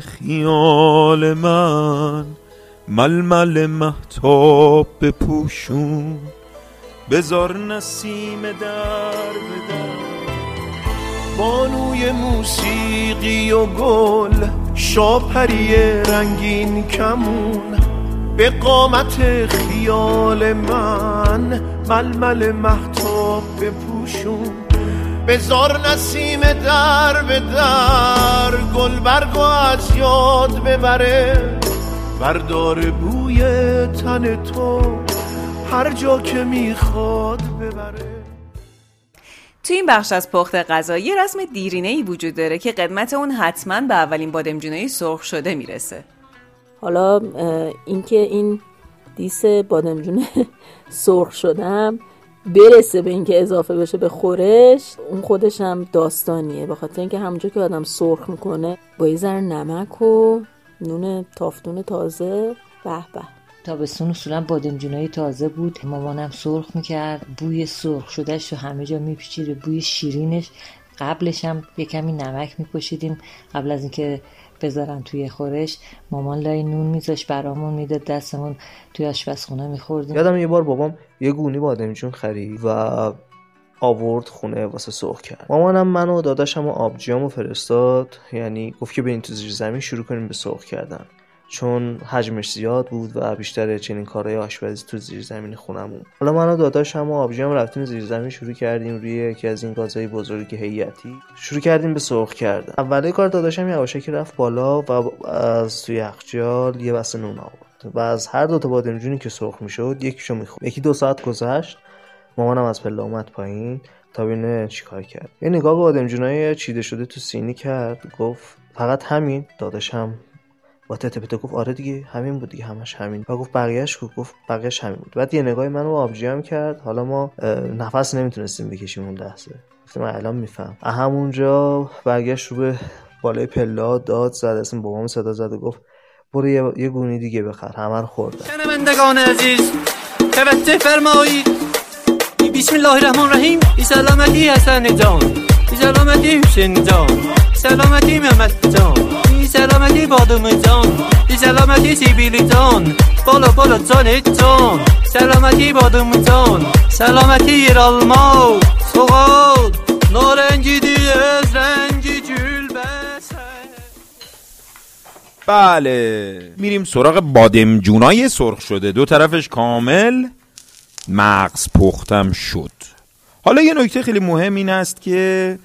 خیال من ململ محتاب بپوشون. بزار نسیم در بدر بانوی موسیقی و گل شاپری رنگین کمون. به قامت خیال من ململ محتاب بپوشون. بزار نسیم در به در گل برگو از یاد ببره. بردار بوی تن تو هر جا که می‌خواد ببره. تو این بخش از پخت غذا یه رسم دیرینه ای وجود داره که قدمت اون حتما به اولین بادمجونای سرخ شده می‌رسه. حالا اینکه این دیس بادمجون *laughs* سرخ شدم برسه به اینکه اضافه بشه به خورش اون خودش هم داستانیه. به خاطر اینکه همونجا که آدم سرخ می‌کنه با یه ذره نمک و نون تافتون تازه به به. تابستون اصولا بادمجونای تازه بود. مامانم سرخ می‌کرد. بوی سرخ شدهش رو همه جا میپیچید. بوی شیرینش. قبلش هم یه کمی نمک میپشیدیم قبل از اینکه بذارن توی خورش. مامان لای نون میذاش برامون می‌داد. دستمون توی آشپزخونه میخوردیم. یادم یه بار بابام یه گونی بادمجون خرید و آورد خونه واسه سرخ کرد. مامانم من و داداشم و آبجیامو فرستاد. یعنی گفت که بریم تو زیر زمین شروع کنیم به سرخ کردن. چون حجمش زیاد بود و بیشتر چنین کارهای آشپزی تو زیر زمین خونمون. حالا من و داداشم و آبجیام رفتیم زیر زمین شروع کردیم روی یکی از این گازهای بزرگ هیئتی. شروع کردیم به سرخ کردن. اول کار داداشم یواشکی رفت بالا و از توی یخچال یه بسته نون آورد. و از هر دو تا بادمجونی که سرخ می‌شد یکیشو می‌خورد. یکی دو ساعت گذشت مامانم از پله اومد پایین تا ببینه چیکار کرد. یه نگاه به بادمجونای چیده شده تو سینی کرد گفت فقط همین داداشم با تته گفت آره دیگه همین بود دیگه همش همین. و گفت بقیهش کو گفت بقیهش همین بود. بعد یه نگاهی منو آبجی هم کرد. حالا ما نفس نمی‌تونستیم بکشیم اون لحظه. گفتم الان میفهم. همونجا برگشت رو به بالای پلا داد زد اسم بابام صدا زد و گفت برو یه, یه گونی دیگه بخر همه رو خوردن شنوندگان عزیز توجه فرمایید. بسم الله الرحمن الرحیم بی سلامتی حسن جان سلامتی حسین جان سلامتی محمد جان. بادم جان بی سلامتی سیبیلی جان بالا بالا جان جان. سلامتی بادم جان سلامتی ایرالما سوغال نارنجی از رنگی بله. میریم سراغ بادمجونای سرخ شده. دو طرفش کامل مغز پختم شد. حالا یه نکته خیلی مهم این است که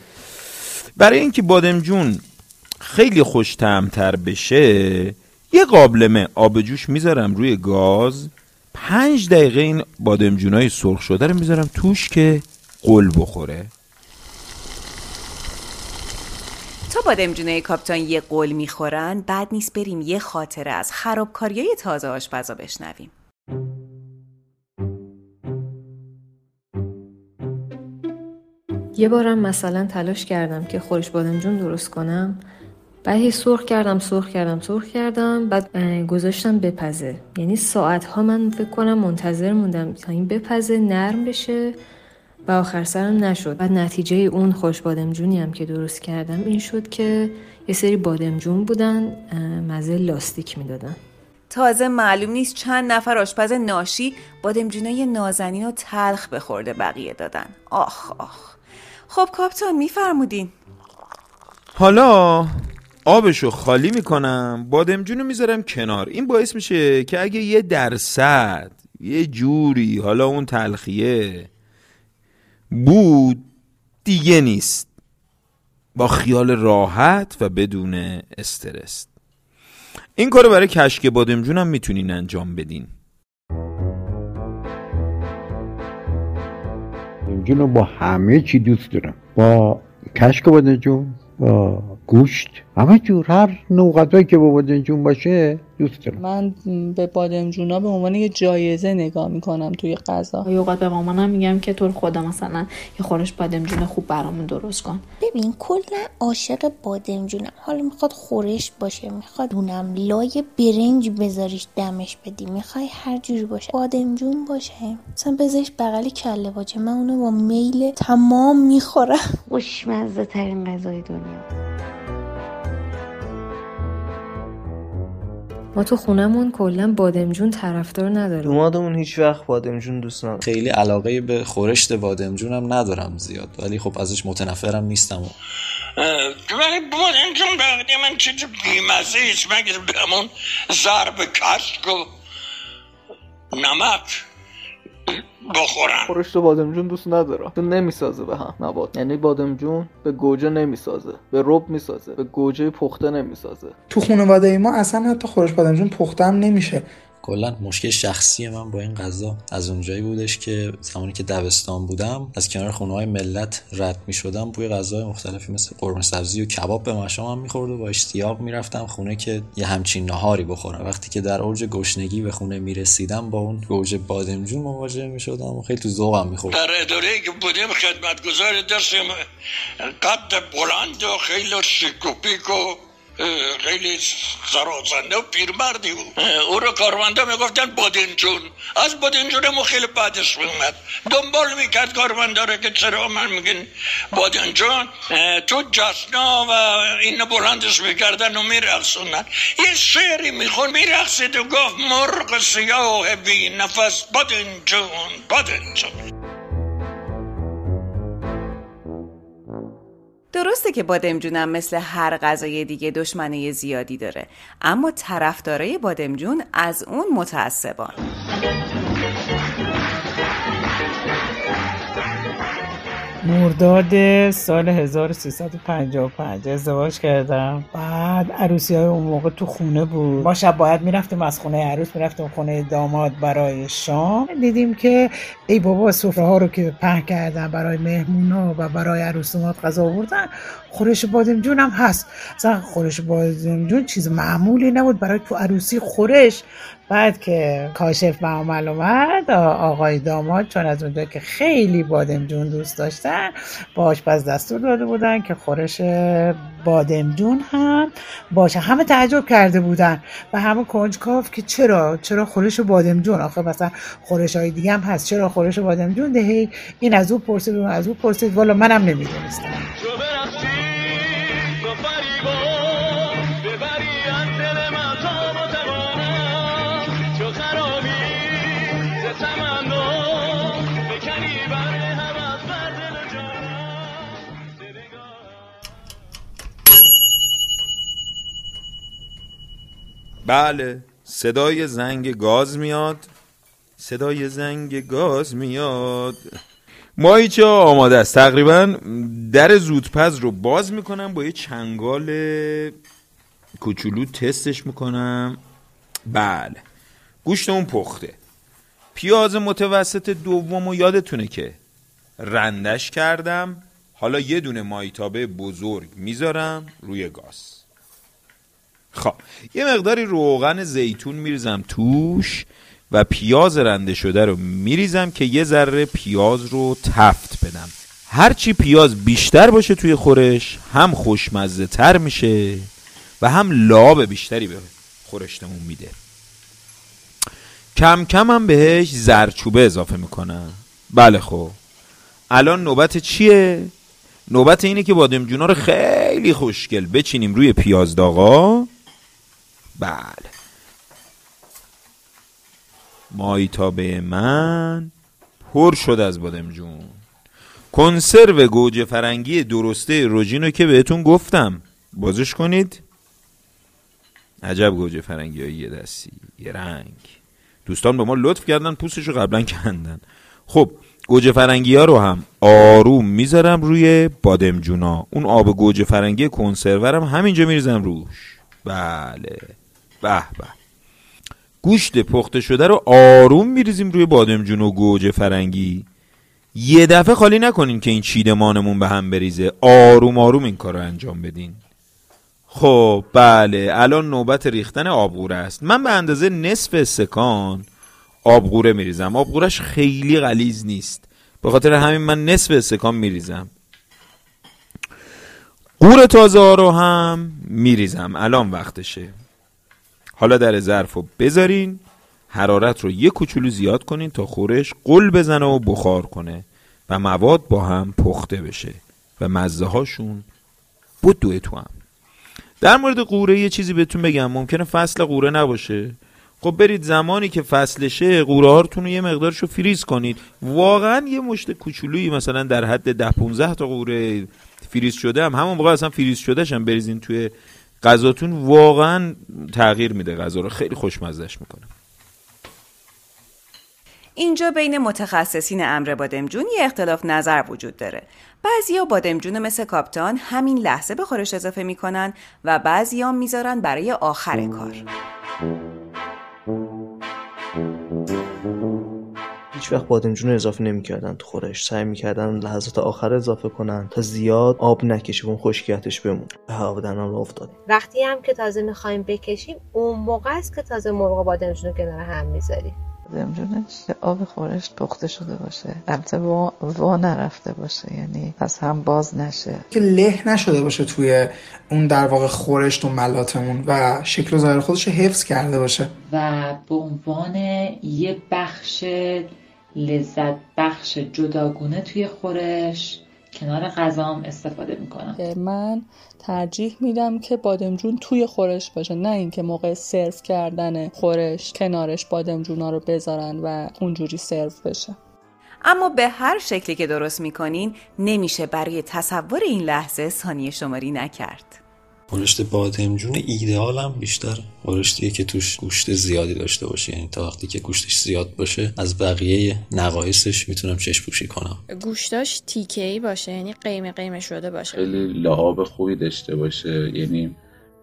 برای اینکه بادمجون خیلی خوش تر بشه یه قابلمه. آب جوش می‌ذارم روی گاز. پنج دقیقه این بادمجونای سرخ شده رو می‌ذارم توش که قل بخوره. تا بادمجونای کاپتان یه قل می‌خورن بعد نیست بریم یه خاطره از خرابکاریای تازه آشپزا بشنویم. یه بارم مثلا تلاش کردم که خورش بادمجون درست کنم. بعد سرخ کردم سرخ کردم سرخ کردم. بعد گذاشتم بپزه. یعنی ساعت ها من فکر کنم منتظر موندم تا این بپزه نرم بشه و آخر سرم نشد. و نتیجه اون خوش بادمجونی هم که درست کردم این شد که یه سری بادمجون بودن مزه لاستیک می‌دادن. تازه معلوم نیست چند نفر آشپز ناشی بادمجونای نازنین و تلخ بخورده بقیه دادن. آخ آخ. خب کاپتان میفرمودین. حالا آبشو خالی می‌کنم بادمجونو می‌ذارم کنار. این باعث میشه که اگه یه درصد یه جوری حالا اون تلخیه بود دیگه نیست. با خیال راحت و بدون استرس. این کارو برای کشک بادمجون هم می‌تونین انجام بدین. بادمجون رو با همه چی دوست دارم. با کشک بادمجون با گوشت. همه جور هر نوع غذایی که با بادمجون باشه دوست دارم. من به بادمجونا به عنوان یه جایزه نگاه می‌کنم توی غذا. یه اوقات به مامانم میگم که تو خدا مثلا یه خورش بادمجون خوب برامون درست کن. ببین کلا عاشق بادمجونم. حالا می‌خواد خورش باشه می‌خواد دونم لای برنج بذاریش دمش بدی. می‌خوای هر جوری باشه. بادمجون باشه. مثلا بذارش بغل کله باشه. من اونو با میل تمام می‌خورم. خوشمزه ترین غذای دنیا. ما تو خونمون کلا بادمجون طرفدار نداریم. دومادمون هیچ وقت بادمجون دوست نداره خیلی علاقه به خورشت بادمجون هم ندارم زیاد. ولی خب ازش متنفرم نیستم. ولی بادمجون بقیه من چیز بیمزه ایست مگه بهمون ضرب کشک و نمک بخورن. خورشت بادمجون دوست ندارم تو نمی‌سازه به هم نبات. یعنی بادمجون به گوجه نمی‌سازه. به رب می‌سازه. به گوجه پخته نمی‌سازه. تو خانواده ما اصلا حتی خورش بادمجون پخته هم نمیشه. کلا مشکل شخصی من با این غذا از اونجایی بودش که زمانی که دبستان بودم از کنار خونه های ملت رد می شدم بوی غذای مختلفی مثل قرمه سبزی و کباب به مشامم می‌خورد و با اشتیاق می‌رفتم خونه که یه همچین نهاری بخورم. وقتی که در اوج گشنگی به خونه می‌رسیدم با اون گوجه بادمجون مواجه می‌شدم و خیلی تو ذوقم می‌خورد. در اداره که بودیم خدمتگزار داشتیم قد بلند و خیلی شیک و خیلی زرازنده و پیرمردی بود. او رو کارمنده می‌گفتن بادنجون از بادنجون خیلی بعدش میومد دنبال می‌کرد کارمنده رو که چرا من میگین بادنجون تو جسنا و این بلندش می‌کردن و میرقصوندن. یه شعری میخون میرقصید و گفت مرغ سیاه بی نفس. بادنجون بادنجون درسته که بادمجونم مثل هر غذای دیگه دشمنه زیادی داره اما طرفدارای بادمجون از اون متعصبان مرداد سال 1355 ازدواج کردم. بعد عروسی های اون موقع تو خونه بود. ما شب باید می‌رفتیم از خونه عروس می‌رفتیم خونه داماد برای شام. دیدیم که ای بابا سفره ها رو که پهن کردن برای مهمونا و برای عروسیات غذا آوردن. خورش بادمجون هم هست. اصلا خورش بادمجون چیز معمولی نبود. برای تو عروسی خورش. بعد که کاشف معامل اومد آقای داماد چون از اونجا که خیلی بادمجون دوست داشتن با آشپز دستور داده بودن که خورش بادمجون هم باشه. همه تعجب کرده بودن. و همه کنجکاف که چرا؟ چرا خورش بادمجون؟ آخه مثلا خورش های دیگه هم هست. چرا خورش بادمجون دهی؟ این از او پرسید و از او پرسید. والا منم نمی‌دونستم. بله. صدای زنگ گاز میاد. صدای زنگ گاز میاد. مایچه آماده است؟ تقریبا در زودپز رو باز می‌کنم. با یه چنگال کوچولو تستش می‌کنم. بله. گوشت اون پخته. پیاز متوسط دوم و یادتونه که رندش کردم. حالا یه دونه مایتابه بزرگ می‌ذارم روی گاز. خب یه مقداری روغن زیتون میریزم توش و پیاز رنده شده رو میریزم که یه ذره پیاز رو تفت بدم. هرچی پیاز بیشتر باشه توی خورش هم خوشمزه تر میشه و هم لاب بیشتری به خورشتمون میده. کم کم هم بهش زرچوبه اضافه می‌کنم. بله خب. الان نوبت چیه؟ نوبت اینه که بادمجونا رو خیلی خوشگل بچینیم روی پیاز داغا. بله مایتابه من پر شد از بادمجون کنسرو گوجه فرنگی درسته روژینو که بهتون گفتم. بازش کنید. عجب گوجه فرنگی های یه دستی یه رنگ. دوستان به ما لطف کردن پوستشو قبلا کندن. خب گوجه فرنگی ها رو هم آروم می‌ذارم روی بادمجونا اون آب گوجه فرنگی کنسرورم همینجا میریزم روش. بله. به به. گوشت پخته شده رو آروم میریزیم روی بادمجون و گوجه فرنگی. یه دفعه خالی نکنین که این چیدمانمون به هم بریزه. آروم آروم این کار رو انجام بدین. خب بله الان نوبت ریختن آبغوره است. من به اندازه نصف استکان آبغوره میریزم. آبغورش خیلی غلیز نیست. به خاطر همین من نصف استکان میریزم. قور تازه ها رو هم میریزم. الان وقتشه. حالا در ظرف رو بذارین حرارت رو یه کوچولو زیاد کنین تا خورش قل بزنه و بخار کنه و مواد با هم پخته بشه و مزه هاشون بدوه تو هم. در مورد قوره یه چیزی بهتون بگم ممکنه فصل قوره نباشه. خب برید زمانی که فصلشه قوره هارتون رو یه مقدارشو فریز کنید. واقعا یه مشت کوچولویی مثلا در حد ده 15 تا قوره فریز شده هم. همون موقع اصلا فریز شدهش هم بریزین توی غذاتون واقعا تغییر میده غذا رو خیلی خوشمزهش می‌کنه اینجا بین متخصصین امر بادمجون یه اختلاف نظر وجود داره. بعضیا بادمجون مثل کاپتان همین لحظه به خورش اضافه می‌کنن و بعضیا می‌ذارن برای آخر کار. هیچ وقت بادمجون رو اضافه نمی‌کردن تو خورش. سعی می‌کردن لحظات آخر اضافه کنن تا زیاد آب نکشه اون خشکیتش بمون به هوادن رو افتاد وقتی هم که تازه می‌خوایم بکشیم اون موقع است که تازه مرغ بادمجون رو کنار هم می‌ذاریم. بادمجونش که آب خورش پخته شده باشه. البته وا, وا نرفته باشه. یعنی از هم باز نشه. که له نشده باشه توی اون در واقع خورش تو ملاتمون و شکل و ظاهر خودش رو حفظ کرده باشه. و به عنوان یه بخش لذت بخش جداگونه توی خورش کنار غذام استفاده می‌کنم. من ترجیح میدم که بادمجون توی خورش باشه نه اینکه موقع سرو کردن خورش کنارش بادمجونا رو بذارن و اونجوری سرو بشه. اما به هر شکلی که درست می‌کنین نمیشه برای تصور این لحظه ثانیه شماری نکرد. خورشت بادمجون ایدئال هم بیشتر. خورشتیه که توش گوشت زیادی داشته باشه یعنی تا وقتی که گوشتش زیاد باشه از بقیه نقایصش می‌تونم چشم پوشی کنم. گوشتاش تیکه ای باشه یعنی قیمه قیمه شده باشه. خیلی لعاب خوبی داشته باشه یعنی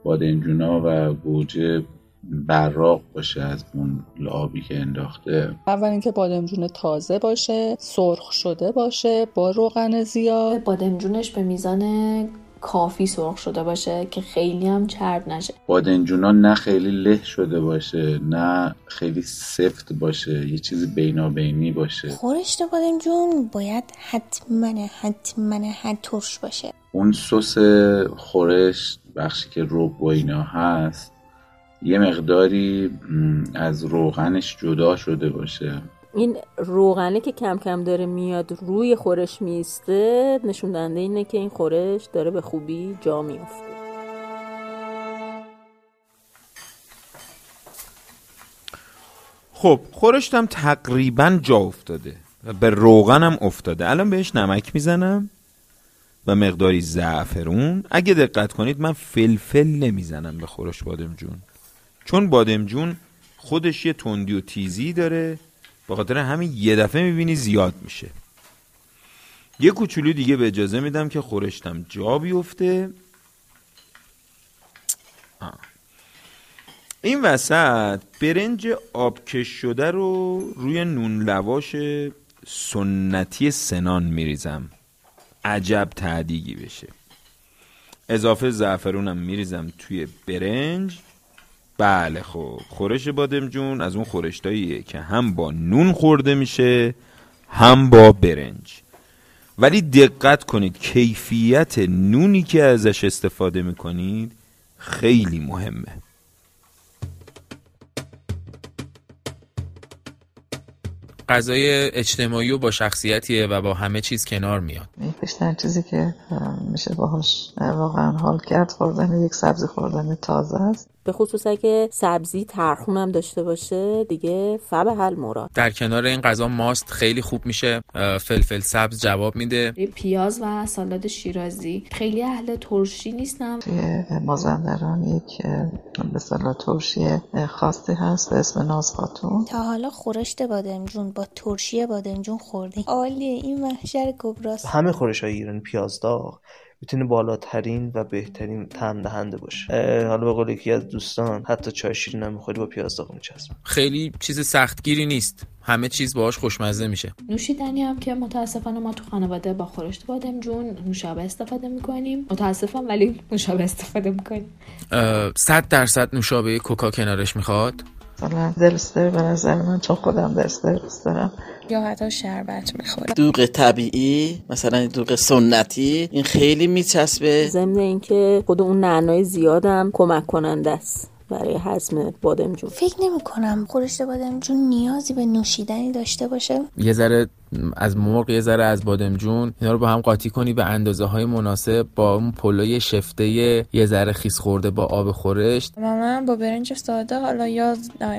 بادمجونا و گوجه براق باشه از اون لعابی که انداخته. اول اینکه بادمجون تازه باشه سرخ شده باشه با روغن زیاد. بادمجونش به میزان کافی سرخ شده باشه که خیلی هم چرب نشه. بادنجونا نه خیلی له شده باشه نه خیلی سفت باشه یه چیزی بینابینی باشه. خورشت بادمجون باید حتما حتما حت ترش باشه. اون سس خورش بخشی که روب و اینا هست یه مقداری از روغنش جدا شده باشه. این روغنه که کم کم داره میاد روی خورش میسته نشون دهنده اینه که این خورش داره به خوبی جا میفته خب خورشتم تقریبا جا افتاده و به روغنم افتاده. الان بهش نمک می‌زنم و مقداری زعفرون اگه دقت کنید من فلفل نمی‌زنم به خورش بادمجون. چون بادمجون خودش یه تندی و تیزی داره به خاطر همین یه دفعه می‌بینی زیاد میشه. یه کوچولو دیگه به اجازه میدم که خورشتم جا بیفته. این وسط برنج آبکش شده رو روی نون لواش سنتی سنان میریزم. عجب تعدیگی بشه. اضافه زعفرونم میریزم توی برنج. بله خب. خورش بادمجون از اون خورشتاییه که هم با نون خورده میشه هم با برنج. ولی دقت کنید کیفیت نونی که ازش استفاده می‌کنید خیلی مهمه. غذای اجتماعی و با شخصیتیه و با همه چیز کنار میاد. بیشتر چیزی که میشه باهاش واقعا حال کرد خوردن یک سبزی خوردن تازه است. به خصوص اگه سبزی ترخون هم داشته باشه دیگه فب حل مراد. در کنار این غذا ماست خیلی خوب میشه فلفل سبز جواب میده. پیاز و سالاد شیرازی. خیلی اهل ترشی نیستم. توی مازندران یک به ترشی خاصی هست به اسم ناز خاتون تا حالا خورشت بادمجون با ترشی بادمجون خوردی عالیه این محشر کبراست همه خورش های ایرانی پیاز داغ. می‌تونه بالاترین و بهترین طعم دهنده باشه حالا به قول یکی از دوستان حتی چای شیرین هم می‌خوری با پیاز داغ میچسبه خیلی چیز سختگیری نیست. همه چیز باهاش خوشمزه میشه. نوشیدنی هم که متاسفانه ما تو خانواده با خورشت بادمجون نوشابه استفاده می‌کنیم. متاسفم ولی نوشابه استفاده می‌کنیم. صد درصد نوشابه کوکا کنارش می‌خواد؟ مثلا دلستر به نظر من چون خودم دلستر دوست دارم. یا حتی شربت می‌خورم دوغ طبیعی مثلا دوغ سنتی این خیلی میچسبه. ضمن اینکه خود اون نعنای زیادم کمک کننده است. برای هضم بادمجون. فکر نمی کنم خورشت بادمجون نیازی به نوشیدنی داشته باشه. یه ذره از مرغ یه ذره از بادمجون اینا رو با هم قاطی کنی به اندازه های مناسب با اون پلوی شفته یه ذره خیس خورده با آب خورشت. مامان با برنج ساده حالا یا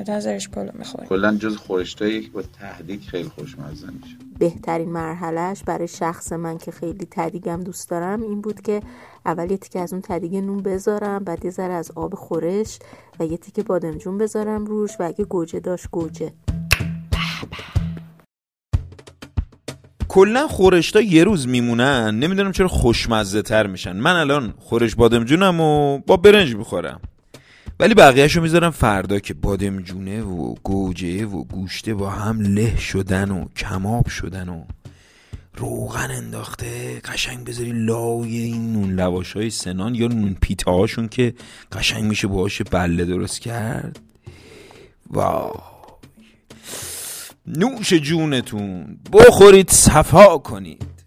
ازش پلو می‌خوره. کلا جز خورشتایی با تهدیگ خیلی خوشمزه میشه. بهترین مرحلهش برای شخص من که خیلی تدیگم دوست دارم این بود که اول یه تیکه از اون تدیگ نون بذارم بعد یه ذره از آب خورش و یه تیکه بادمجون بذارم روش و اگه گوجه داشت گوجه. کلا خورشتا یه روز میمونن نمی‌دونم چرا خوشمزه تر میشن. من الان خورش بادمجونم و با برنج می‌خورم. ولی بقیهشو می‌ذارم فردا که بادمجونه و گوجه و گوشته با هم له شدن و کماب شدن و روغن انداخته قشنگ بذاری لای این نون لواش های سنان یا نون پیته هاشون که قشنگ میشه باهاش بله درست کرد. وای. نوش جونتون بخورید صفا کنید.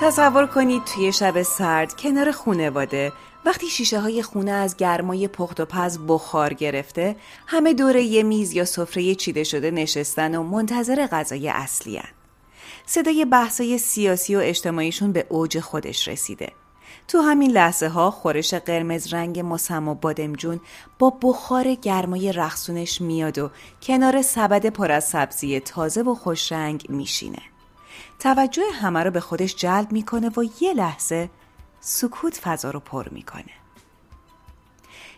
تصور کنید توی شب سرد کنار خونواده وقتی شیشه های خونه از گرمای پخت و پز بخار گرفته همه دور یه میز یا سفره چیده شده نشستن و منتظر غذای اصلی هن. صدای بحثای سیاسی و اجتماعیشون به اوج خودش رسیده تو همین لحظه ها خورش قرمز رنگ مسم و بادمجون با بخار گرمای رخصونش میاد و کنار سبد پر از سبزی تازه و خوش رنگ میشینه. توجه همه رو به خودش جلب می‌کنه و یه لحظه سکوت فضا رو پر می‌کنه.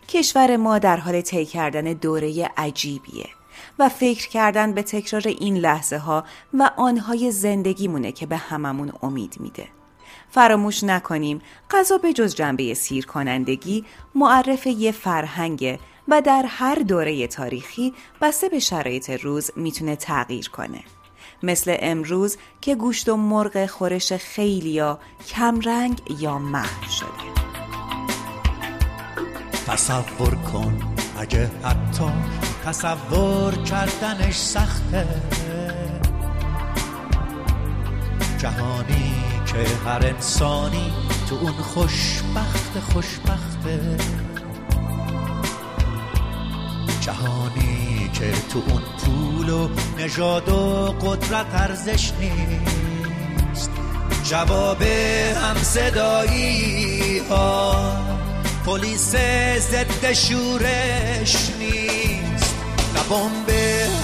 کشور ما در حال طی کردن دوره عجیبیه و فکر کردن به تکرار این لحظه ها و آنهای زندگیمونه که به هممون امید میده. فراموش نکنیم غذا به جز جنبه سیر کنندگی معرف یه فرهنگه و در هر دوره تاریخی بسته به شرایط روز می‌تونه تغییر کنه. مثل امروز که گوشت و مرغ خورش خیلیا کمرنگ یا محو شده. تصور کن اگه حتی تصور کردنش سخته. جهانی که هر انسانی تو اون خوشبخت خوشبخته. جهانی که تو اون پول و نژاد و قدرت ارزش نیست. جواب هم صدایی ها پلیس ضد شورش نیست. نه بمب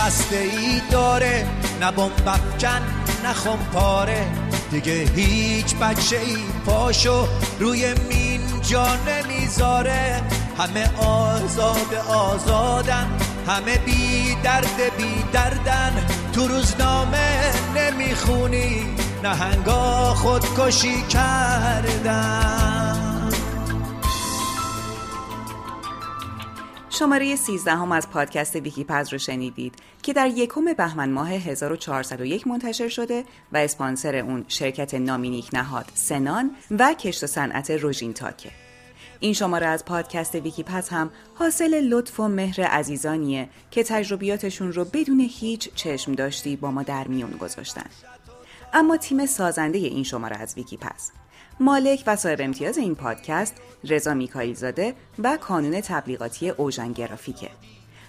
هسته ای داره نه بمب افکن نه پاره دیگه هیچ بچه ای پاشو روی مین جا نمی‌ذاره. همه آزاد آزادن. همه بی درد بی دردن تو روزنامه نمی‌خونی نهنگا خودکشی کردن شماره 13 هم از پادکست ویکی پز رو شنیدید که در یکم بهمن ماه 1401 منتشر شده و اسپانسر اون شرکت نامینیک نهاد سنان و کشت و صنعت روژین تاکه. این شماره از پادکست ویکی پز هم حاصل لطف و مهر عزیزانیه که تجربیاتشون رو بدون هیچ چشم داشتی با ما در میون گذاشتن. اما تیم سازنده این شماره از ویکی پز مالک و صاحب امتیاز این پادکست رضا میکائیل زاده و کانون تبلیغاتی اوژن گرافیکه.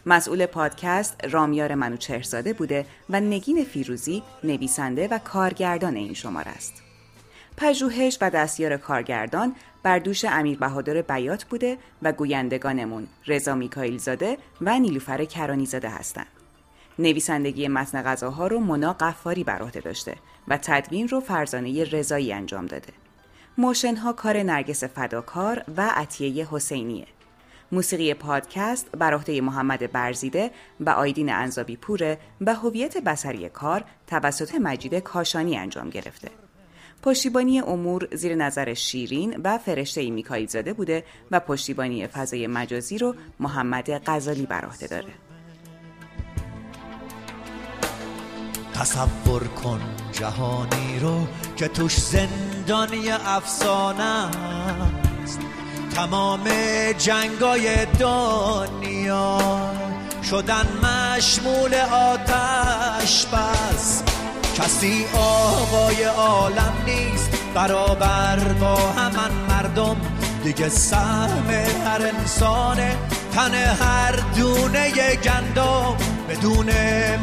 مسئول پادکست رامیار منوچهرزاده بوده و نگین فیروزی نویسنده و کارگردان این شماره است. پژوهش و دستیار کارگردان بر دوش امیر بهادر بیات بوده و گویندگانمون رضا میکائیل زاده و نیلوفر کرانی زاده هستند. نویسندگی متن غذاها رو منا قفاری بر عهده داشته و تدوین رو فرزانه رضایی انجام داده. موشن ها کار نرگس فداکار و عطیه حسینیه. موسیقی پادکست بر عهده محمد برزیده و آیدین انزابی پوره و هویت بسری کار توسط مجید کاشانی انجام گرفته. پشتیبانی امور زیر نظر شیرین و فرشته میکایل زاده بوده و پشتیبانی فضای مجازی رو محمد غزالی بر عهده داره. تصور کن جهانی رو که توش زندانی افسانه است تمام جنگای دنیا شدن مشمول آتش بس کسی آقای عالم نیست برابر با همان مردم. دیگه سهم هر انسانه تن هر دونه گندم. بدون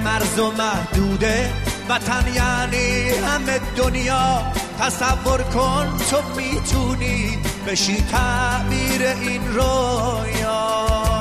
مرز و محدوده وطن یعنی همه دنیا. تصور کن تو می‌تونی بشی تعبیر این رویا.